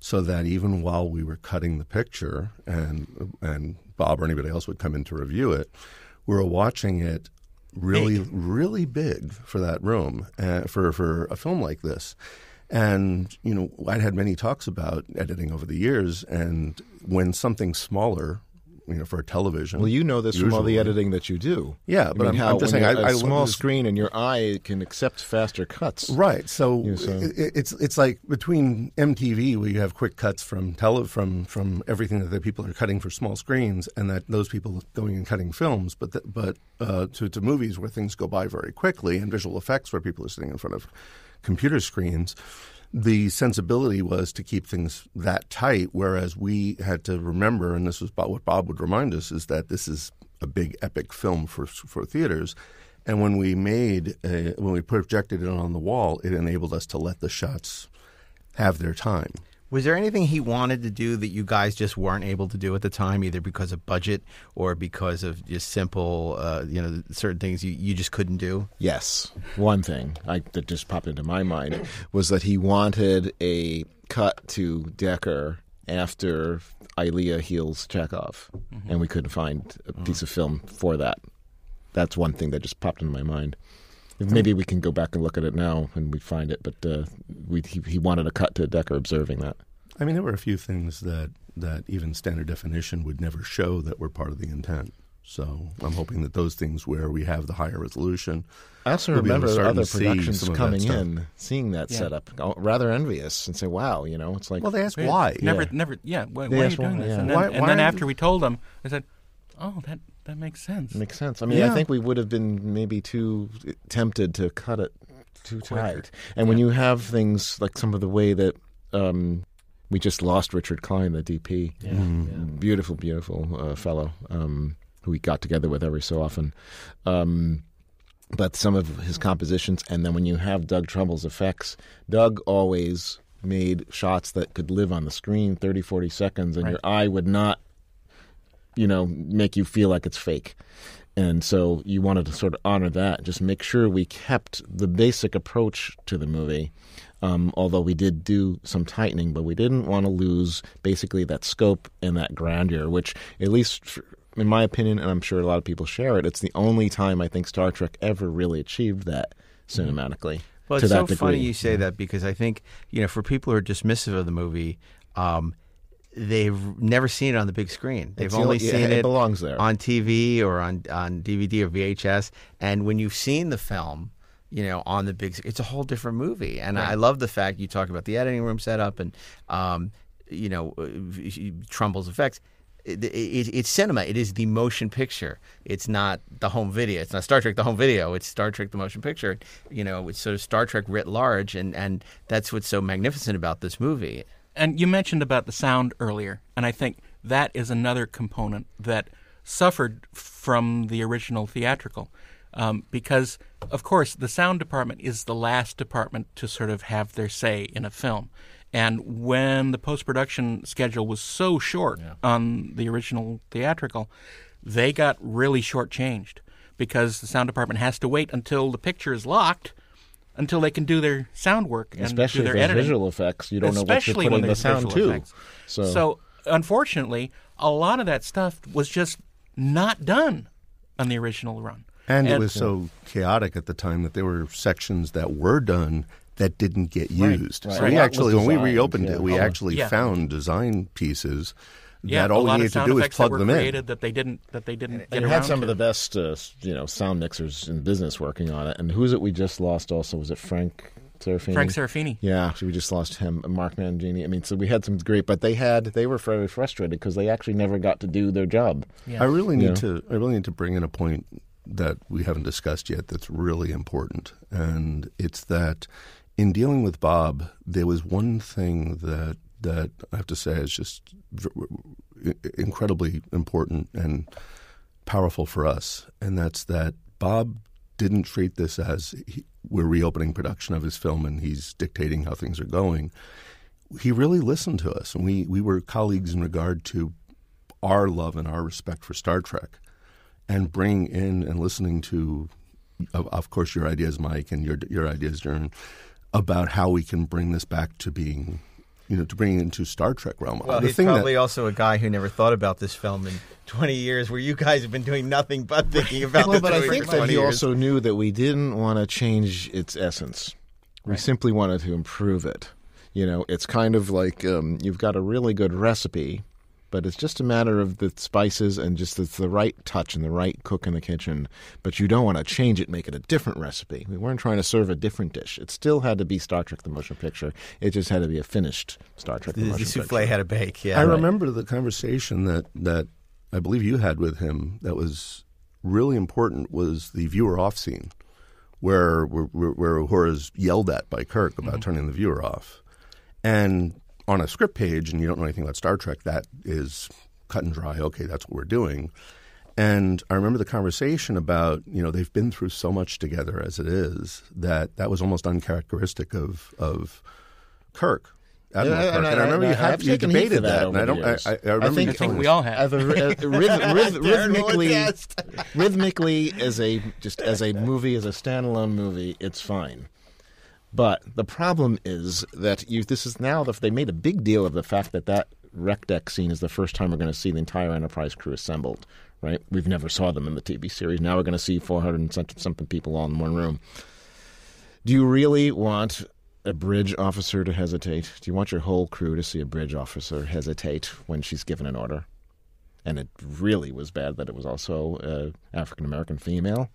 so that even while we were cutting the picture and and Bob or anybody else would come in to review it, we were watching it really really big for that room uh, for for a film like this. And you know, I'd had many talks about editing over the years, and when something smaller, you know, for a television. Well, you know this from all the editing that you do. Yeah, I but mean, I'm- how I'm just saying, I- a I- small screen and your eye can accept faster cuts. Right. So, Yeah, so- i- it's it's like between MTV, where you have quick cuts from tele from from everything that the people are cutting for small screens, and that those people going and cutting films, but th- but uh, to to movies where things go by very quickly, and visual effects where people are sitting in front of computer screens. The sensibility was to keep things that tight, whereas we had to remember, and this was what Bob would remind us, is that this is a big epic film for for theaters. And when we made, a, when we projected it on the wall, it enabled us to let the shots have their time. Was there anything he wanted to do that you guys just weren't able to do at the time, either because of budget or because of just simple, uh, you know, certain things you, you just couldn't do? Yes. One thing I, that just popped into my mind was that he wanted a cut to Decker after Ilia heals Chekov, and we couldn't find a piece of film for that. That's one thing that just popped into my mind. Maybe we can go back and look at it now and we find it, but uh, we, he, he wanted a cut to Decker observing that. I mean, there were a few things that, that even standard definition would never show that were part of the intent. So I'm hoping that those things where we have the higher resolution. I also we'll to remember other see productions some coming in, seeing that Yeah. setup, oh, rather envious, and say, "Wow, you know, it's like." Well, they asked why. Never, Yeah. never. Yeah. Why, why are you doing why, this? yeah. And then, Why- and why then after you- we told them, I said, "Oh, that that makes sense." Makes sense. I mean, Yeah. I think we would have been maybe too tempted to cut it too tight. And when you have things like some of the way that um, we just lost Richard Kline, the DP, beautiful, beautiful uh, fellow um, who we got together with every so often. Um, but some of his compositions, and then when you have Doug Trumbull's effects, Doug always made shots that could live on the screen 30, 40 seconds, and Right. your eye would not you know, make you feel like it's fake. And so you wanted to sort of honor that, just make sure we kept the basic approach to the movie. Um, although we did do some tightening, but we didn't want to lose basically that scope and that grandeur, which, at least in my opinion, and I'm sure a lot of people share it, it's the only time I think Star Trek ever really achieved that cinematically. Well, it's so degree. funny you say that because I think you know, for people who are dismissive of the movie, um, they've never seen it on the big screen. They've It's the only yeah, seen it it belongs there. on TV or on on DVD or VHS. And when you've seen the film, you know, on the big, it's a whole different movie. And I love the fact you talk about the editing room setup and, um, you know, uh, Trumbull's effects. It, it, it's cinema. It is the motion picture. It's not the home video. It's not Star Trek the home video. It's Star Trek the motion picture. You know, it's sort of Star Trek writ large, and, and that's what's so magnificent about this movie. And you mentioned about the sound earlier, and I think that is another component that suffered from the original theatrical. Um, because, of course, the sound department is the last department to sort of have their say in a film. And when the post production schedule was so short on the original theatrical, they got really shortchanged because the sound department has to wait until the picture is locked until they can do their sound work and Especially do their editing. visual effects, you don't know what you're Especially putting when the there's sound visual to. So, so unfortunately, a lot of that stuff was just not done on the original run. And, it was so chaotic at the time that there were sections that were done that didn't get used. right. So we That actually, was when we reopened yeah. it, we Oh, actually yeah. found design pieces Yeah, that all a we lot to do is effects that plug were them in. created that they didn't that they didn't get and it had some to. of the best, uh, you know, sound mixers in business working on it. And who's it we just lost? Also, was it Frank Serafine? Frank Serafine. Yeah, so we just lost him. and Mark Mangini. I mean, so we had some great, but they had they were very frustrated because they actually never got to do their job. Yeah. I really need Yeah. to. I really need to bring in a point that we haven't discussed yet. That's really important, and it's that in dealing with Bob, there was one thing that that I have to say is just incredibly important and powerful for us, and that's that Bob didn't treat this as he, we're reopening production of his film and he's dictating how things are going. He really listened to us, and we we were colleagues in regard to our love and our respect for Star Trek, and bringing in and listening to, of, of course, your ideas, Mike, and your your ideas, Jern, about how we can bring this back to being, you know, to bring it into Star Trek realm. Well, the he's thing probably that, also a guy who never thought about this film in 20 years, where you guys have been doing nothing but thinking about well, but I think that he years. also knew that we didn't want to change its essence. We simply wanted to improve it. You know, it's kind of like um, you've got a really good recipe, but it's just a matter of the spices and just it's the right touch and the right cook in the kitchen. But you don't want to change it, make it a different recipe. We weren't trying to serve a different dish. It still had to be Star Trek: The Motion Picture. It just had to be a finished Star Trek: The, the, Motion the souffle Picture. had to bake. Yeah, I remember the conversation that that I believe you had with him that was really important was the viewer off scene, where where, where Uhura's yelled at by Kirk about mm-hmm. turning the viewer off, and on a script page, and you don't know anything about Star Trek, that is cut and dry. Okay, that's what we're doing. And I remember the conversation about you know they've been through so much together as it is that that was almost uncharacteristic of of Kirk. Admiral Yeah, Kirk. and And, I- I remember and you I- had I've you taken heat for debated that that, and I don't. I, years. I, I I think- you I think we all have. The, uh, <laughs> rhyth- rhyth- rhythmically, rhythmically as a just as a movie, as a standalone movie, it's fine. But the problem is that you. This is now the, they made a big deal of the fact that that rec deck scene is the first time we're going to see the entire Enterprise crew assembled. Right? We've never saw them in the TV series. Now we're going to see 400 and something- people all in one room. Do you really want a bridge officer to hesitate? Do you want your whole crew to see a bridge officer hesitate when she's given an order? And it really was bad that it was also uh, African American female.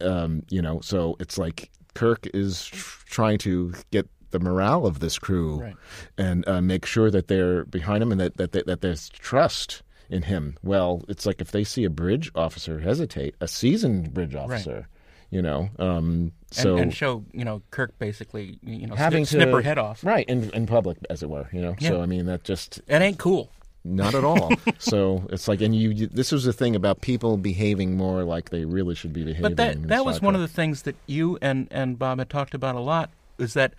Um, you know, so it's like Kirk is trying to get the morale of this crew Right. and uh, make sure that they're behind him and that, that, that, that there's trust in him. Well, it's like if they see a bridge officer hesitate, a seasoned bridge officer, you know, um, so and, and show you know Kirk basically you know having snip, to snip her head off. right in in public, as it were. You know, so I mean that just It ain't cool. Not at all. <laughs> so it's like, and you. This was the thing about people behaving more like they really should be behaving. But that that was one of the things that you and and Bob had talked about a lot is that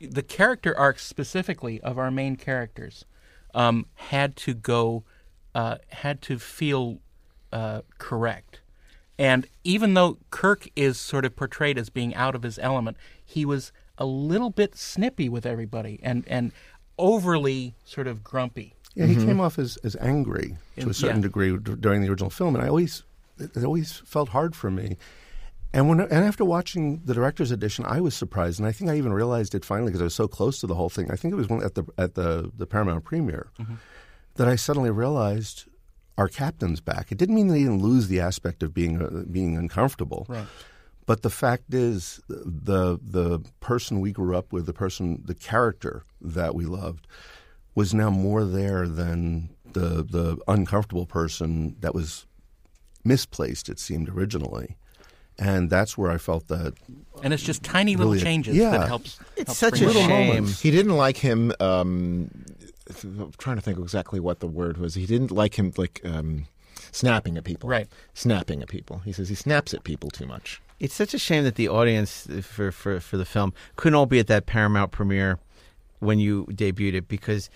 the character arcs specifically of our main characters um, had to go uh, had to feel uh, correct. And even though Kirk is sort of portrayed as being out of his element, he was a little bit snippy with everybody and, and overly sort of grumpy. Yeah, he came off as, as angry to a certain yeah. degree d- during the original film, and I always it always felt hard for me. And when and after watching the director's edition, I was surprised, and I think I even realized it finally because I was so close to the whole thing. I think it was when, at the at the the Paramount premiere that I suddenly realized our captain's back. It didn't mean they didn't lose the aspect of being uh, being uncomfortable, Right. but the fact is, the the person we grew up with, the person, the character that we loved, was now more there than the the uncomfortable person that was misplaced. It seemed originally, and that's where I felt that And it's just tiny little changes yeah. that helps. It's helps such a it along. shame. He didn't like him. Um, I'm trying to think exactly what the word was. He didn't like him like um, snapping at people. Right. Snapping at people. He says he snaps at people too much. It's such a shame that the audience for, for, for the film couldn't all be at that Paramount premiere when you debuted it because,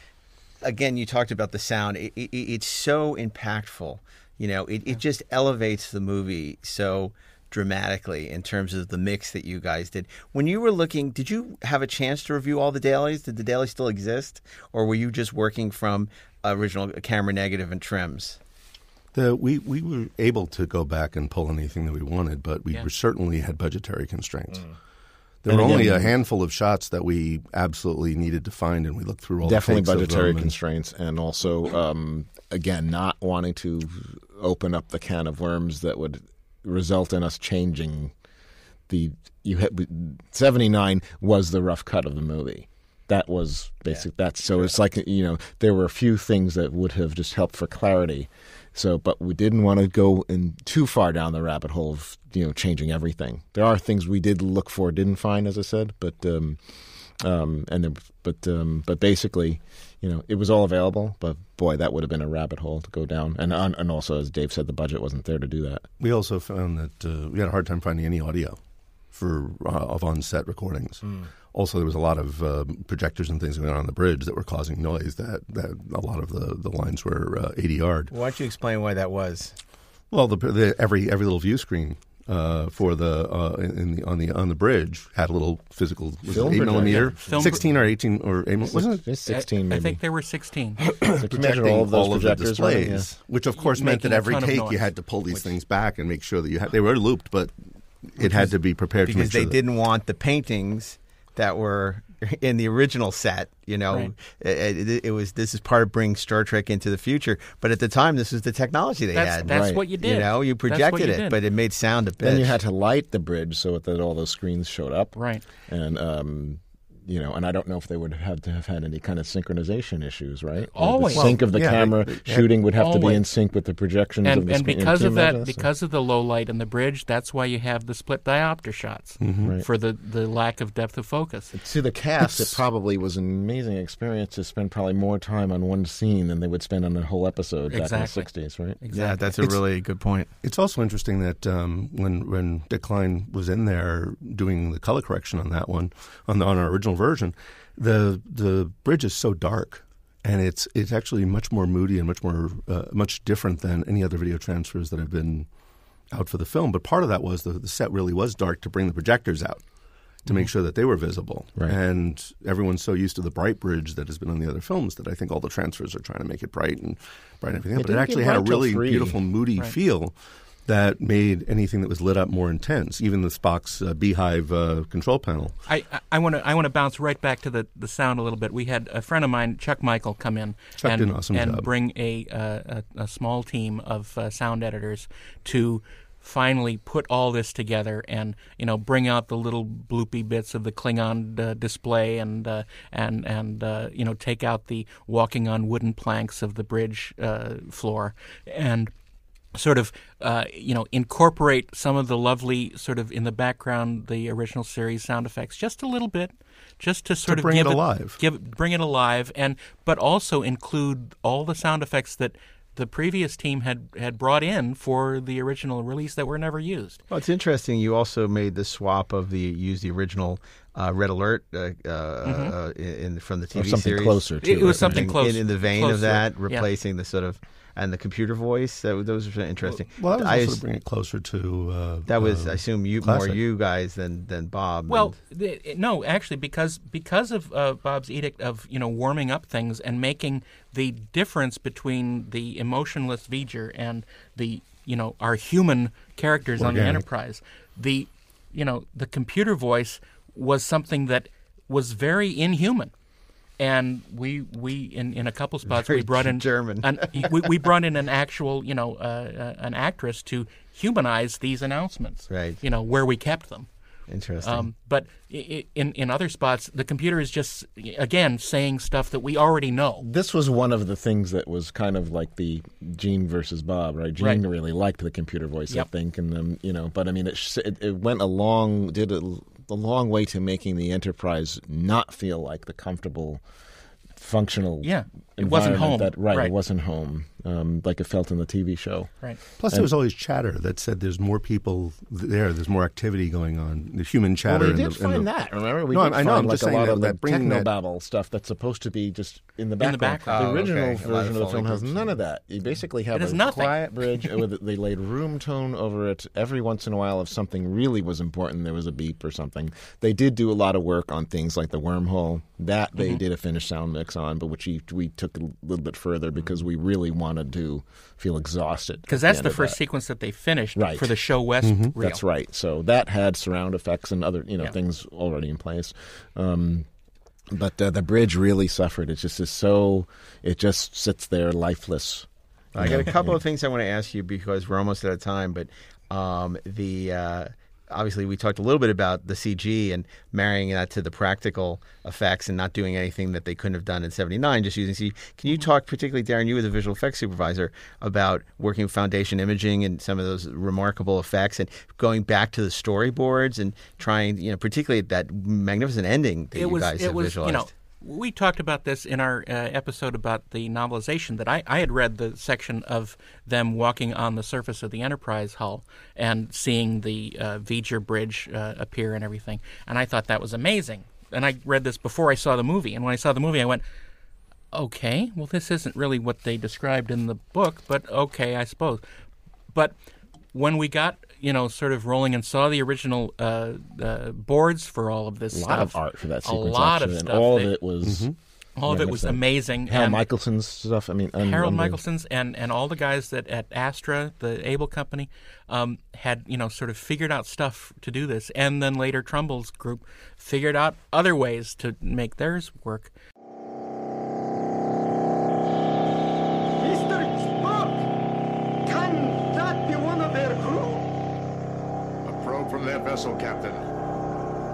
again, you talked about the sound. It, it, it's so impactful. You know, it, it just elevates the movie so dramatically in terms of the mix that you guys did. When you were looking, did you have a chance to review all the dailies? Did the dailies still exist, or were you just working from original camera negative and trims? The, we, we were able to go back and pull anything that we wanted, but we Yeah. were certainly had budgetary constraints. Mm. There And were only again- a handful of shots that we absolutely needed to find, and we looked through all definitely the takes of budgetary them and- constraints, and also um, again not wanting to open up the can of worms that would result in us changing the you had seventy nine was the rough cut of the movie. That was basic. That's so it's like you know there were a few things that would have just helped for clarity. So, but we didn't want to go in too far down the rabbit hole of you know changing everything. There are things we did look for, didn't find, as I said, but um, um, and there, but um, but basically, you know, it was all available. But boy, that would have been a rabbit hole to go down. And on- and also, as Dave said, the budget wasn't there to do that. We also found that uh, we had a hard time finding any audio for uh, of on-set recordings. Also, there was a lot of uh, projectors and things going on on the bridge that were causing noise. That that a lot of the, the lines were uh, ADR'd. Why don't you explain why that was? Well, the, the every every little view screen uh, for the uh, in, in the on the on the bridge had a little physical was it Film eight millimeter, Film- sixteen or eighteen or eight, mil- wasn't it? Sixteen, I, I think there were 16. So to measure Projecting all of those the projectors running, displays, yeah. which of course meant that every take you had to pull these things back and make sure that you had they were looped, but it had to be prepared to Because make sure they that- didn't want the paintings that were <laughs> in the original set. You know, Right. it, it- it was this is part of bringing Star Trek into the future. But at the time, this was the technology they That's, had. that's Right. what you did. You know, you projected you it, did. but it made sound a bit. Then you had to light the bridge so that all those screens showed up. Right. And um, you know, and I don't know if they would have to have had any kind of synchronization issues, right? Or Always. The sync of the Well, yeah, camera they- they- shooting would have to be in sync with the projections of and the and screen. because of that, this? because of the low light in the bridge, that's why you have the split diopter shots Mm-hmm. Right. for the, the lack of depth of focus. to the cast, it probably was an amazing experience to spend probably more time on one scene than they would spend on a whole episode back Exactly. in the '60s, right? yeah, that's a It's- really good point. It's also interesting that um, when when Dick Kline was in there doing the color correction on that one on the on our original version, the the bridge is so dark, and it's it's actually much more moody and much more uh, much different than any other video transfers that have been out for the film. But part of that was the, the set really was dark to bring the projectors out to make sure that they were visible. Right. And everyone's so used to the bright bridge that has been on the other films that I think all the transfers are trying to make it bright and bright and everything. It but it actually had a really three. beautiful moody feel that made anything that was lit up more intense. Even the Spock's uh, beehive uh, control panel. I I want to I want to bounce right back to the, the sound a little bit. We had a friend of mine, Chuck Michael, come in Chuck and awesome and bring a, uh, a a small team of uh, sound editors to finally put all this together and you know bring out the little bloopy bits of the Klingon uh, display and uh, and and uh, you know take out the walking on wooden planks of the bridge uh, floor and sort of uh, you know incorporate some of the lovely sort of in the background the original series sound effects just a little bit just to sort of bring it give alive. give bring it alive and but also include all the sound effects that the previous team had had brought in for the original release that were never used Well, it's interesting. You also made the swap of the use the original uh, Red Alert uh, uh, uh, in from the TV Or something series. closer to It was something in, close- in, in the vein closer, of that, yeah. replacing the sort of and the computer voice. That, those are interesting. Well, that was I also as- to bring it closer to. Uh, that was, uh, I assume, you more you guys than than Bob. Well, and- the, no, actually, because because of uh, Bob's edict of you know warming up things and making the difference between the emotionless V'ger and the you know our human characters on the Enterprise, the you know the computer voice was something that was very inhuman. And we, we in, in a couple spots Very we brought in German. An, we, we brought in an actual you know uh, uh, an actress to humanize these announcements Right. you know where we kept them interesting. um, but i- i- in in other spots, the computer is just again saying stuff that we already know. This was one of the things that was kind of like the Gene versus Bob, right? Gene Right. really liked the computer voice, Yep. I think, and um, you know, but I mean, it, sh- it, it went along, did a, a long way to making the Enterprise not feel like the comfortable, functional Yeah. It wasn't home. That, right, Right. it wasn't home, um, like it felt in the TV show. Right. Plus, there was always chatter that said there's more people there. There's more activity going on. The human chatter. Well, we in did the, in find the- that. Remember, we No, did I- I know, find I'm like just a saying lot that- of the that bringing that- technobabble stuff that's supposed to be just in the In the background. background. Oh, the original okay. A lot of version of the film has none of that. You basically have It has a nothing. quiet <laughs> bridge. with they laid room tone over it. Every once in a while, if something really was important, there was a beep or something. They did do a lot of work on things like the wormhole. That they Mm-hmm. did a finished sound mix on, but which we, we took a little bit further because we really wanted to feel exhausted. Because that's end the first that. sequence that they finished Right. for the show West reel. That's right. So that had surround effects and other you know Yeah. things already in place. Um, but uh, the bridge really suffered. It just is so. It just sits there lifeless. I got a couple of things I want to ask you because we're almost out of time. But um, the uh, obviously we talked a little bit about the CG and marrying that to the practical effects and not doing anything that they couldn't have done in '79, just using CG. Can you mm-hmm. talk, particularly Daren, you were the visual effects supervisor, about working with foundation imaging and some of those remarkable effects and going back to the storyboards and trying, you know, particularly that magnificent ending that it you was guys it have was visualized. you know we talked about this in our uh, episode about the novelization that I, I had read the section of them walking on the surface of the Enterprise hull and seeing the uh, V'ger bridge uh, appear and everything, and I thought that was amazing. And I read this before I saw the movie, and when I saw the movie, I went, "Okay, well, this isn't really what they described in the book, but okay, I suppose." But when we got you know sort of rolling and saw the original uh, uh, boards for all of this A stuff, lot of art for that sequence. a lot actually, of and stuff. all They- of it was. all of it was magnificent. amazing. Harold and Michelson's stuff. I mean, un- Harold unbelievable. Michelson's and, and all the guys that at Astra, the Abel company, um, had you know sort of figured out stuff to do this, and then later Trumbull's group figured out other ways to make theirs work. Vessel, Captain.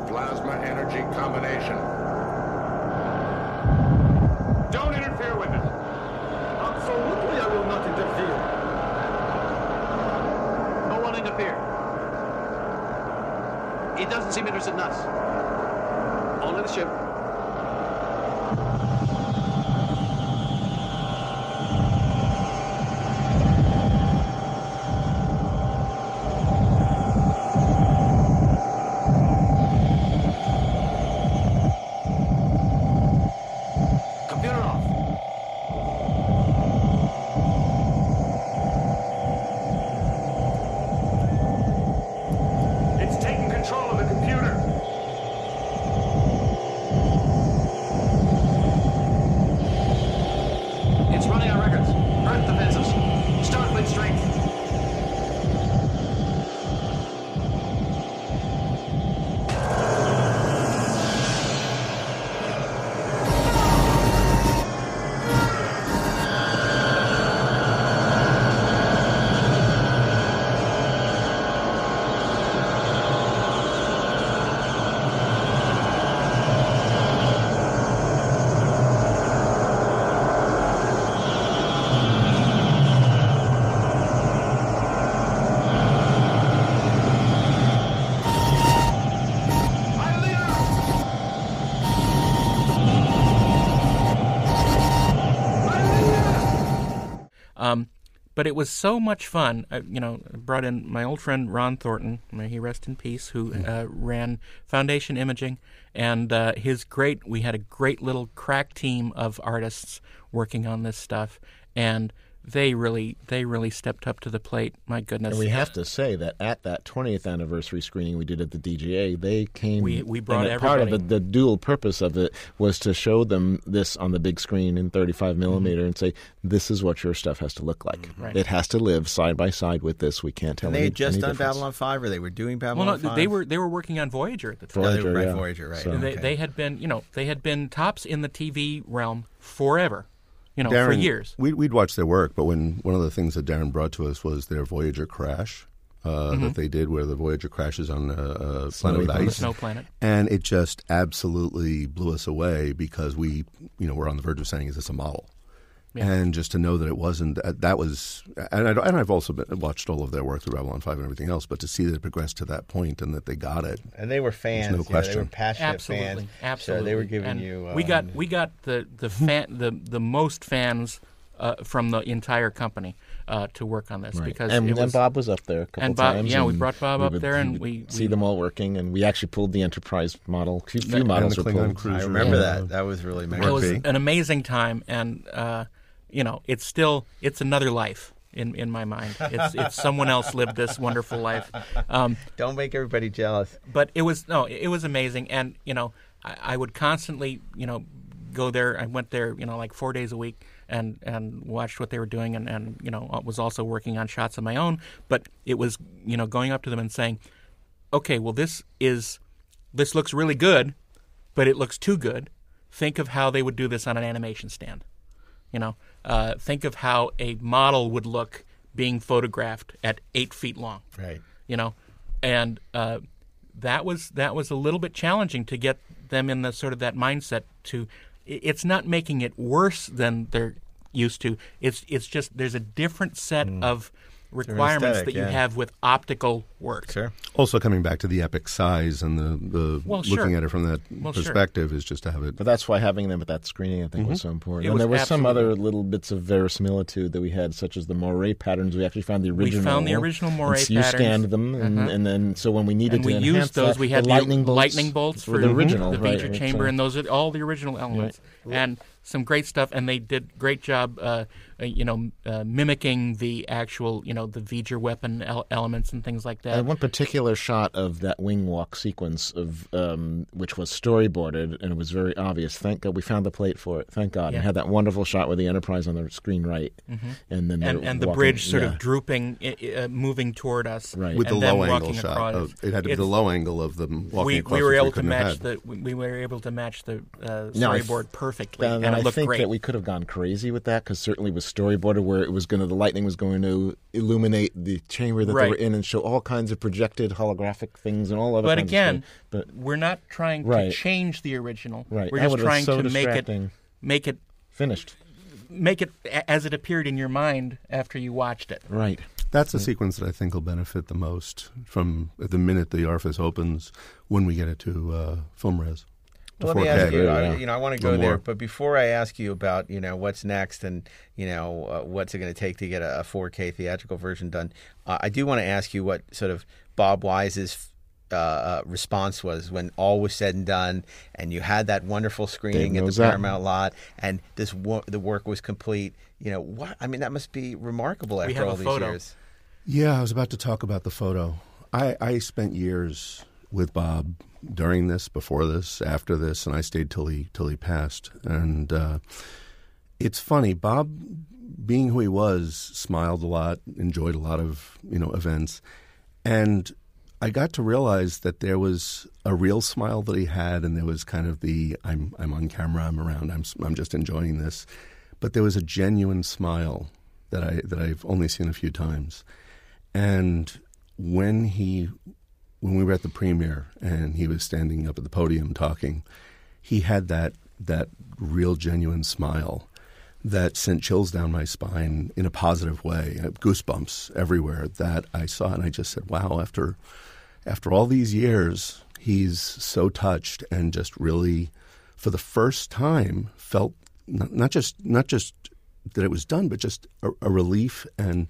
Plasma energy combination. Don't interfere with it. Absolutely, I will not interfere. No one interfere. It doesn't seem interested in us. Only the ship. But it was so much fun. I, you know, brought in my old friend Ron Thornton, may he rest in peace, who uh, ran Foundation Imaging, and uh, his great. We had a great little crack team of artists working on this stuff, and they really, they really stepped up to the plate. My goodness, And we have to say that at that 20th anniversary screening we did at the DGA, they came. We- we brought and part of everybody. the, the dual purpose of it was to show them this on the big screen in 35 millimeter and say, "This is what your stuff has to look like. Mm-hmm. Right. It has to live side by side with this. We can't tell." and they any, had just any done difference. Babylon Five, or they were doing Babylon Well, no, 5. they were they were working on Voyager at the time. Oh, they Voyager, were right, yeah. Voyager, right? So- They, okay. they had been, you know, they had been tops in the TV realm forever, you know, for Daren, years. We, we'd watch their work, but when one of the things that Daren brought to us was their Voyager crash uh, that mm-hmm. they did, where the Voyager crashes on uh, uh, a, a planet of ice, Snow Planet. and it just absolutely blew us away because we, you know, we're on the verge of saying, "Is this a model?" And just to know that it wasn't that, that was, and, I, and I've also been, watched all of their work through Babylon Five and everything else. But to see that it progressed to that point and that they got it, And they were fans. no you know, question. they were passionate absolutely, fans. absolutely. So they were giving And you. Um, we got we got the the fan the the most fans uh, from the entire company uh, to work on this Right. because and, it was, and Bob was up there a couple and Bob- times. yeah, we brought Bob up would- there and we- see we- them all working, and we actually pulled the Enterprise model. A few, few And models were pulled. cruiser. I remember Yeah. that. That was really It was an amazing time, and uh, you know, it's still it's another life in, in my mind. It's it's someone else lived this wonderful life. Um, Don't make everybody jealous. but it was no, it was amazing, and you know, I, I would constantly, you know, go there. I went there, you know, like four days a week, and and watched what they were doing, and and you know, was also working on shots of my own. But it was, you know, going up to them and saying, okay, well, this is this looks really good, but it looks too good. Think of how they would do this on an animation stand. You know, uh, think of how a model would look being photographed at eight feet long Right. you know, and uh, that was that was a little bit challenging to get them in the sort of that mindset to. It's not making it worse than they're used to. It's it's just there's a different set of requirements aesthetic, that you yeah. have with optical work. Sure. Also, coming back to the epic size and the, the Well, looking sure. at it from that Well, sure. perspective is just to have it. But that's why having them at that screening, I think, was so important. It and there was some other little bits of verisimilitude that we had, such as the moire patterns. We actually found the original. We original. found the original moire and so You scanned them, and, Uh-huh. and then so when we needed And to we enhance used those. that, we had the the lightning bolts, lightning bolts for the original, the right, V'ger right, chamber, so- and those are all the original elements, and some great stuff. And they did great job, uh, uh, you know, uh, mimicking the actual, you know, the V'ger weapon el- elements and things like that. And one particular shot of that wing walk sequence of um, which was storyboarded and it was very obvious. Thank God we found the plate for it. Thank God. Yeah. And had that wonderful shot with the Enterprise on the screen right, and then and, they're and the bridge sort yeah. of drooping, uh, moving toward us, Right. with the and them low angle shot. Of, it had to be the low angle of them walking we, across. we were which able to match the we, we were able to match the uh, Now, I th- storyboard perfectly, And, and, it I looked think great. that we could have gone crazy with that because certainly with storyboarded where it was going to the lightning was going to illuminate the chamber that they were in and show all kinds of projected holographic things and all other. but kinds of again, stuff. but we're not trying Right. to change the original. Right. We're That just would've been trying so to make it distracting. make it finished make it a- as it appeared in your mind after you watched it. right. That's the sequence that I think will benefit the most from the minute the orifice opens when we get it to uh, film res. To Well, let me 4K. ask you. Yeah, I, you know, I want to go there, but before I ask you about you know what's next and you know uh, what's it going to take to get a, a 4K theatrical version done, uh, I do want to ask you what sort of Bob Wise's uh, uh, response was when all was said and done, and you had that wonderful screening at the that. Paramount lot, and this wo- the work was complete. You know what? I mean, that must be remarkable after have all a these photo. years. Yeah, I was about to talk about the photo. I, I spent years with Bob during this, before this, after this, and I stayed till he till he passed. And uh, it's funny, Bob, being who he was, smiled a lot, enjoyed a lot of you know events, and I got to realize that there was a real smile that he had, and there was kind of the I'm I'm on camera, I'm around, I'm I'm just enjoying this, but there was a genuine smile that I that I've only seen a few times, and when he when we were at the premiere and he was standing up at the podium talking, he had that that real genuine smile that sent chills down my spine in a positive way, uh, goosebumps everywhere that I saw, and I just said, "Wow!" After after all these years, he's so touched and just really, for the first time, felt not, not just not just that it was done, but just a, a relief and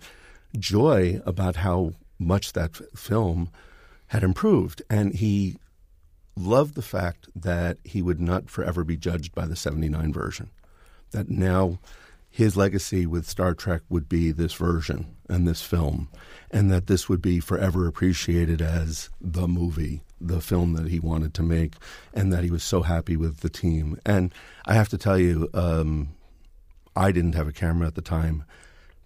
joy about how much that f- film had improved, and he loved the fact that he would not forever be judged by the 79 version. That now his legacy with Star Trek would be this version and this film, and that this would be forever appreciated as the movie, the film that he wanted to make, and that he was so happy with the team. And I have to tell you, um, I didn't have a camera at the time.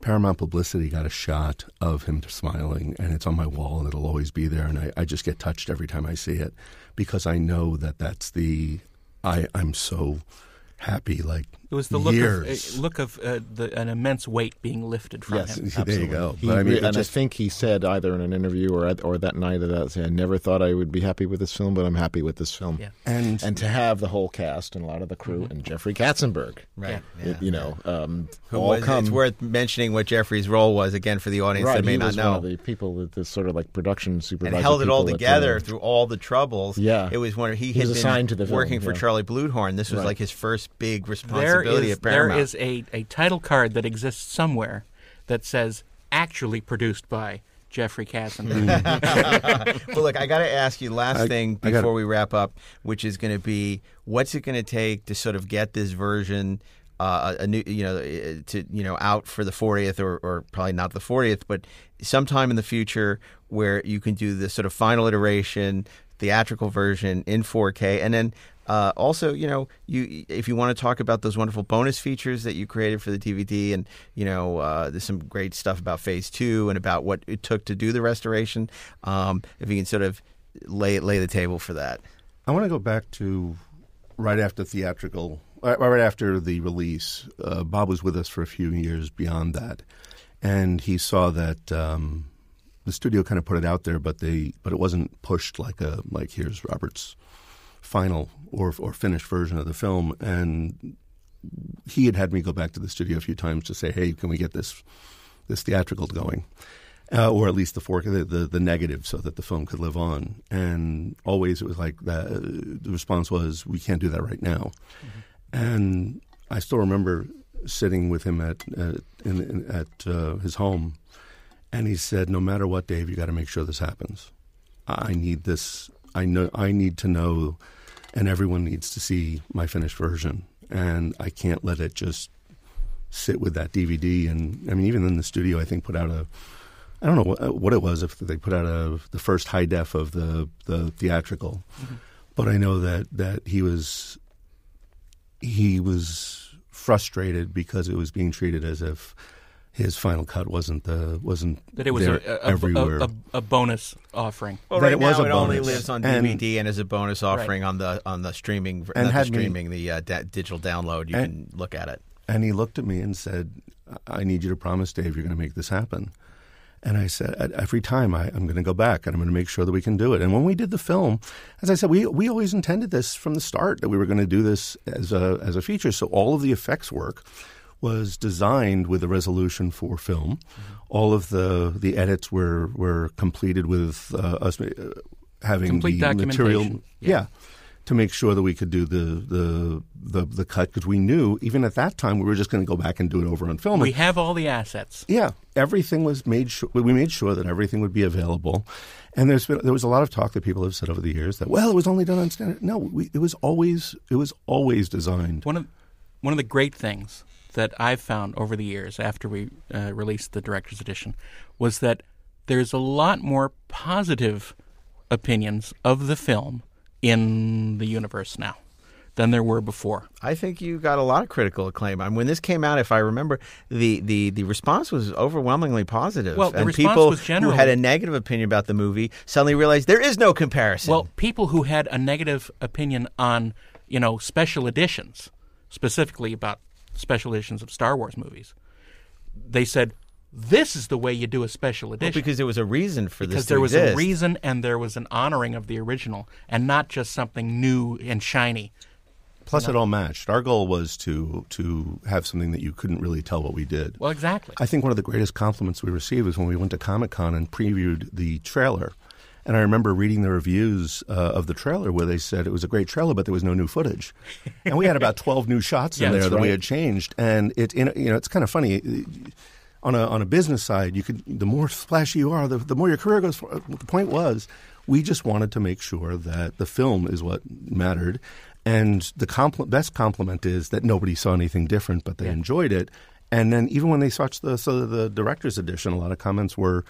Paramount Publicity got a shot of him smiling, and it's on my wall, and it'll always be there. And I, I just get touched every time I see it because I know that that's the. I, I'm so happy like It was the look years. of uh, look of uh, the, an immense weight being lifted from Yes, him. <laughs> there you go. He But I mean, and just- I think he said either in an interview or at- or that night that I never thought I would be happy with this film, but I'm happy with this film. Yeah. and And to have the whole cast and a lot of the crew and Jeffrey Katzenberg, Right. it- you know, um, Who all was, come it's worth mentioning what Jeffrey's role was again for the audience right. that may he not was know. one of the people that this sort of like production supervisor and held it all together through all the troubles. Yeah. it was when he, He had was been assigned to the film, working for yeah. Charlie Bluhdorn. This was Right. like his first big There responsibility is at Paramount. is a, a title card that exists somewhere that says actually produced by Jeffrey Katzenberg. <laughs> well, look, I got to ask you last I- thing I gotta- before we wrap up, which is going to be what's it going to take to sort of get this version. Uh, a new, you know, uh, to you know, out for the 40th, or, or probably not the 40th, but sometime in the future where you can do the sort of final iteration, theatrical version in 4K, and then uh, also, you know, you if you want to talk about those wonderful bonus features that you created for the DVD, and you know, uh, there's some great stuff about Phase Two and about what it took to do the restoration. Um, if you can sort of lay lay the table for that. I want to go back to right after theatrical, right right after the release. Uh, Bob was with us for a few years beyond that, and he saw that um, the studio kind of put it out there, but they but it wasn't pushed like a like here's Robert's final or or finished version of the film, and he had had me go back to the studio a few times to say, hey, can we get this this theatrical going? uh, or at least the fork, the, the the negative, so that the film could live on. And always it was like that. The response was, "We can't do that right now." And I still remember sitting with him at at, in, in, at uh, his home, and he said, "No matter what, Dave, you got to make sure this happens. I need this. I know. I need to know, and everyone needs to see my finished version, and I can't let it just." sit with that DVD and I mean even in the studio I think put out a I don't know what, what it was if they put out a the first high def of the the theatrical, mm-hmm. but I know that that he was he was frustrated because it was being treated as if his final cut wasn't the wasn't that it was there a, a, everywhere. a, a, a bonus offering. Well, That right it was now a it only lives on And- DVD and, is a bonus offering on the on the streaming, And not the had me- streaming, the uh, da- digital download. You And- can look at it. And he looked at me and said, I need you to promise, Dave, you're going to make this happen. And I said, every time I, I'm going to go back and I'm going to make sure that we can do it. And when we did the film, as I said, we, we always intended this from the start that we were going to do this as a, as a feature. So all of the effects work was designed with a resolution for film. All of the, the edits were, were completed with uh, us uh, having Complete the material. documentation. yeah to make sure that we could do the the the, the cut because we knew even at that time we were just going to go back and do it over on film. We have all the assets. yeah, everything was made sure we made sure that everything would be available. And there's been there was a lot of talk that people have said over the years that well it was only done on standard. No, we, it was always it was always designed. One of one of the great things that I've found over the years after we uh, released the director's edition was that there's a lot more positive opinions of the film in the universe now than there were before. I think you got a lot of critical acclaim. I mean, when this came out, if I remember, the, the, the response was overwhelmingly positive. Well, the and response people who had a negative opinion about the movie suddenly realized there is no comparison. Well, people who had a negative opinion on, you know, special editions, specifically about special editions of Star Wars movies, they said, "This is the way you do a special Well, edition." because there was a reason for this because there was exist. a reason and there was an honoring of the original, and not just something new and shiny. Plus, it all matched. Our goal was to to have something that you couldn't really tell what we did. Well, exactly. I think one of the greatest compliments we received was when we went to Comic Con and previewed the trailer. And I remember reading the reviews uh, of the trailer where they said it was a great trailer, but there was no new footage. And we had about <laughs> twelve new shots Yeah, in there that we had changed. And it, you know, it's kind of funny. On a on a business side, you could the more flashy you are, the, the more your career goes. For, the point was, we just wanted to make sure that the film is what mattered, and the compl- best compliment is that nobody saw anything different, but they enjoyed it. And then even when they watched the so the director's edition, a lot of comments were,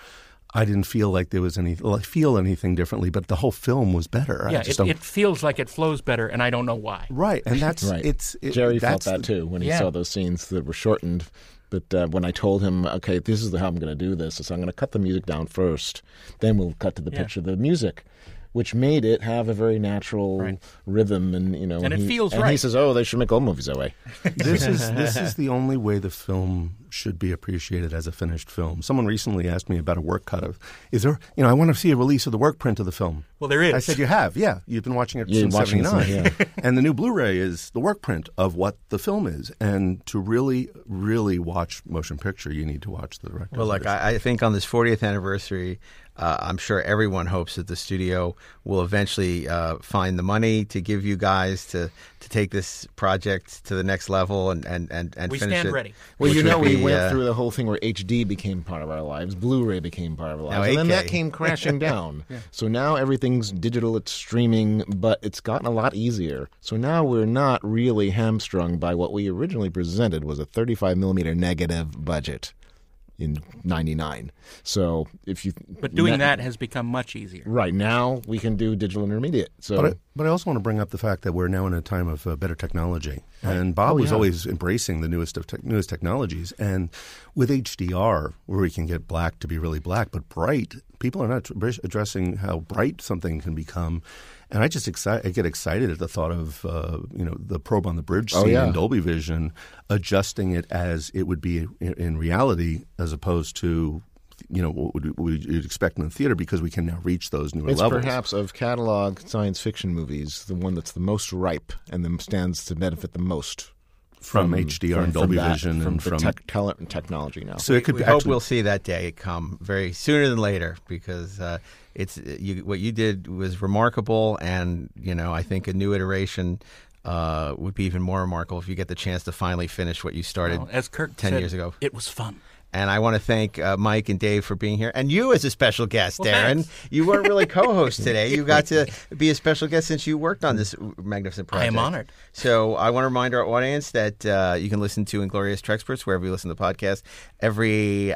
"I didn't feel like there was any feel anything differently, but the whole film was better." Yeah, it, it feels like it flows better, and I don't know why. right, and <laughs> that's Right. it's it, Jerry felt that too when he Yeah. saw those scenes that were shortened. But uh, when I told him, okay, this is the, how I'm going to do this, is I'm going to cut the music down first, then we'll cut to the Yeah. picture, the music. Which made it have a very natural Right. rhythm, and you know, And it he, feels and He says, "Oh, they should make all movies that way." <laughs> this is this is the only way the film should be appreciated as a finished film. Someone recently asked me about a work cut of is there you know I want to see a release of the work print of the film. Well, there is. I said you have, yeah. You've been watching it Yeah, since watching it '79, yeah. <laughs> and the new Blu-ray is the work print of what the film is. And to really, really watch motion picture, you need to watch the director's Well, look, edition. I, I think on this 40th anniversary, uh, I'm sure everyone hopes that the studio will eventually uh, find the money to give you guys to, to take this project to the next level and, and, and, and We finish stand it. ready. Well, you know, would we went uh, through the whole thing where HD became part of our lives, Blu-ray became part of our lives, and then that came crashing <laughs> down. yeah. So now everything's digital, it's streaming, but it's gotten a lot easier. So now we're not really hamstrung by what we originally presented was a 35 millimeter negative budget in '99. So if you But doing na- that has become much easier. right now, we can do digital intermediate. So But I, but I also want to bring up the fact that we're now in a time of uh, better technology, and Bob Oh, was yeah. always embracing the newest of tech newest technologies. And with HDR, where we can get black to be really black, but bright, people are not tr- addressing how bright something can become. And I just excite, I get excited at the thought of uh, you know the probe on the bridge Oh, scene yeah. in Dolby Vision, adjusting it as it would be in, in reality, as opposed to you know what would we you'd expect in the theater because we can now reach those newer It's levels. perhaps of catalog science fiction movies the one that's the most ripe and then stands to benefit the most From HDR and from Dolby that, Vision from and the from- tech, tele- technology now. So it could we be hope actually, we'll see that day come very sooner than later because uh, it's you, what you did was remarkable, and you know I think a new iteration uh, would be even more remarkable if you get the chance to finally finish what you started Well, as Kirk ten said, years ago. it was fun. And I want to thank uh, Mike and Dave for being here, and you as a special guest, Well, Daren. thanks. You weren't really co-host <laughs> today. You got to be a special guest since you worked on this magnificent project. I am honored. So I want to remind our audience that uh, you can listen to Inglorious Treksperts wherever you listen to podcasts every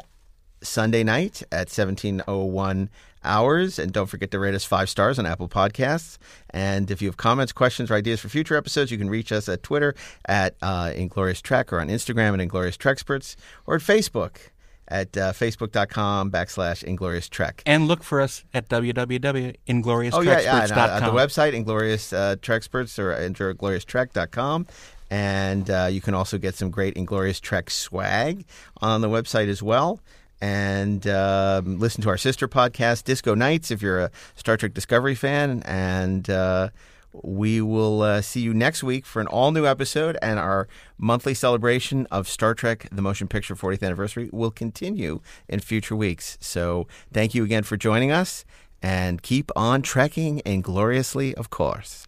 Sunday night at 1701 hours. And don't forget to rate us five stars on Apple Podcasts. And if you have comments, questions, or ideas for future episodes, you can reach us at Twitter at uh, Inglorious Trek or on Instagram at Inglorious Treksperts or at Facebook at uh, facebook.com backslash Inglorious Trek. And look for us at www.inglorioustreksperts.com. Oh, yeah, yeah. And, uh, uh, the website, Inglorious uh, Treksperts or inglorioustrek.com. And uh, you can also get some great Inglorious Trek swag on the website as well. And um, listen to our sister podcast, Disco Nights, if you're a Star Trek Discovery fan. And uh, we will uh, see you next week for an all new episode. And our monthly celebration of Star Trek The Motion Picture 40th Anniversary will continue in future weeks. So thank you again for joining us. And keep on trekking ingloriously, of course.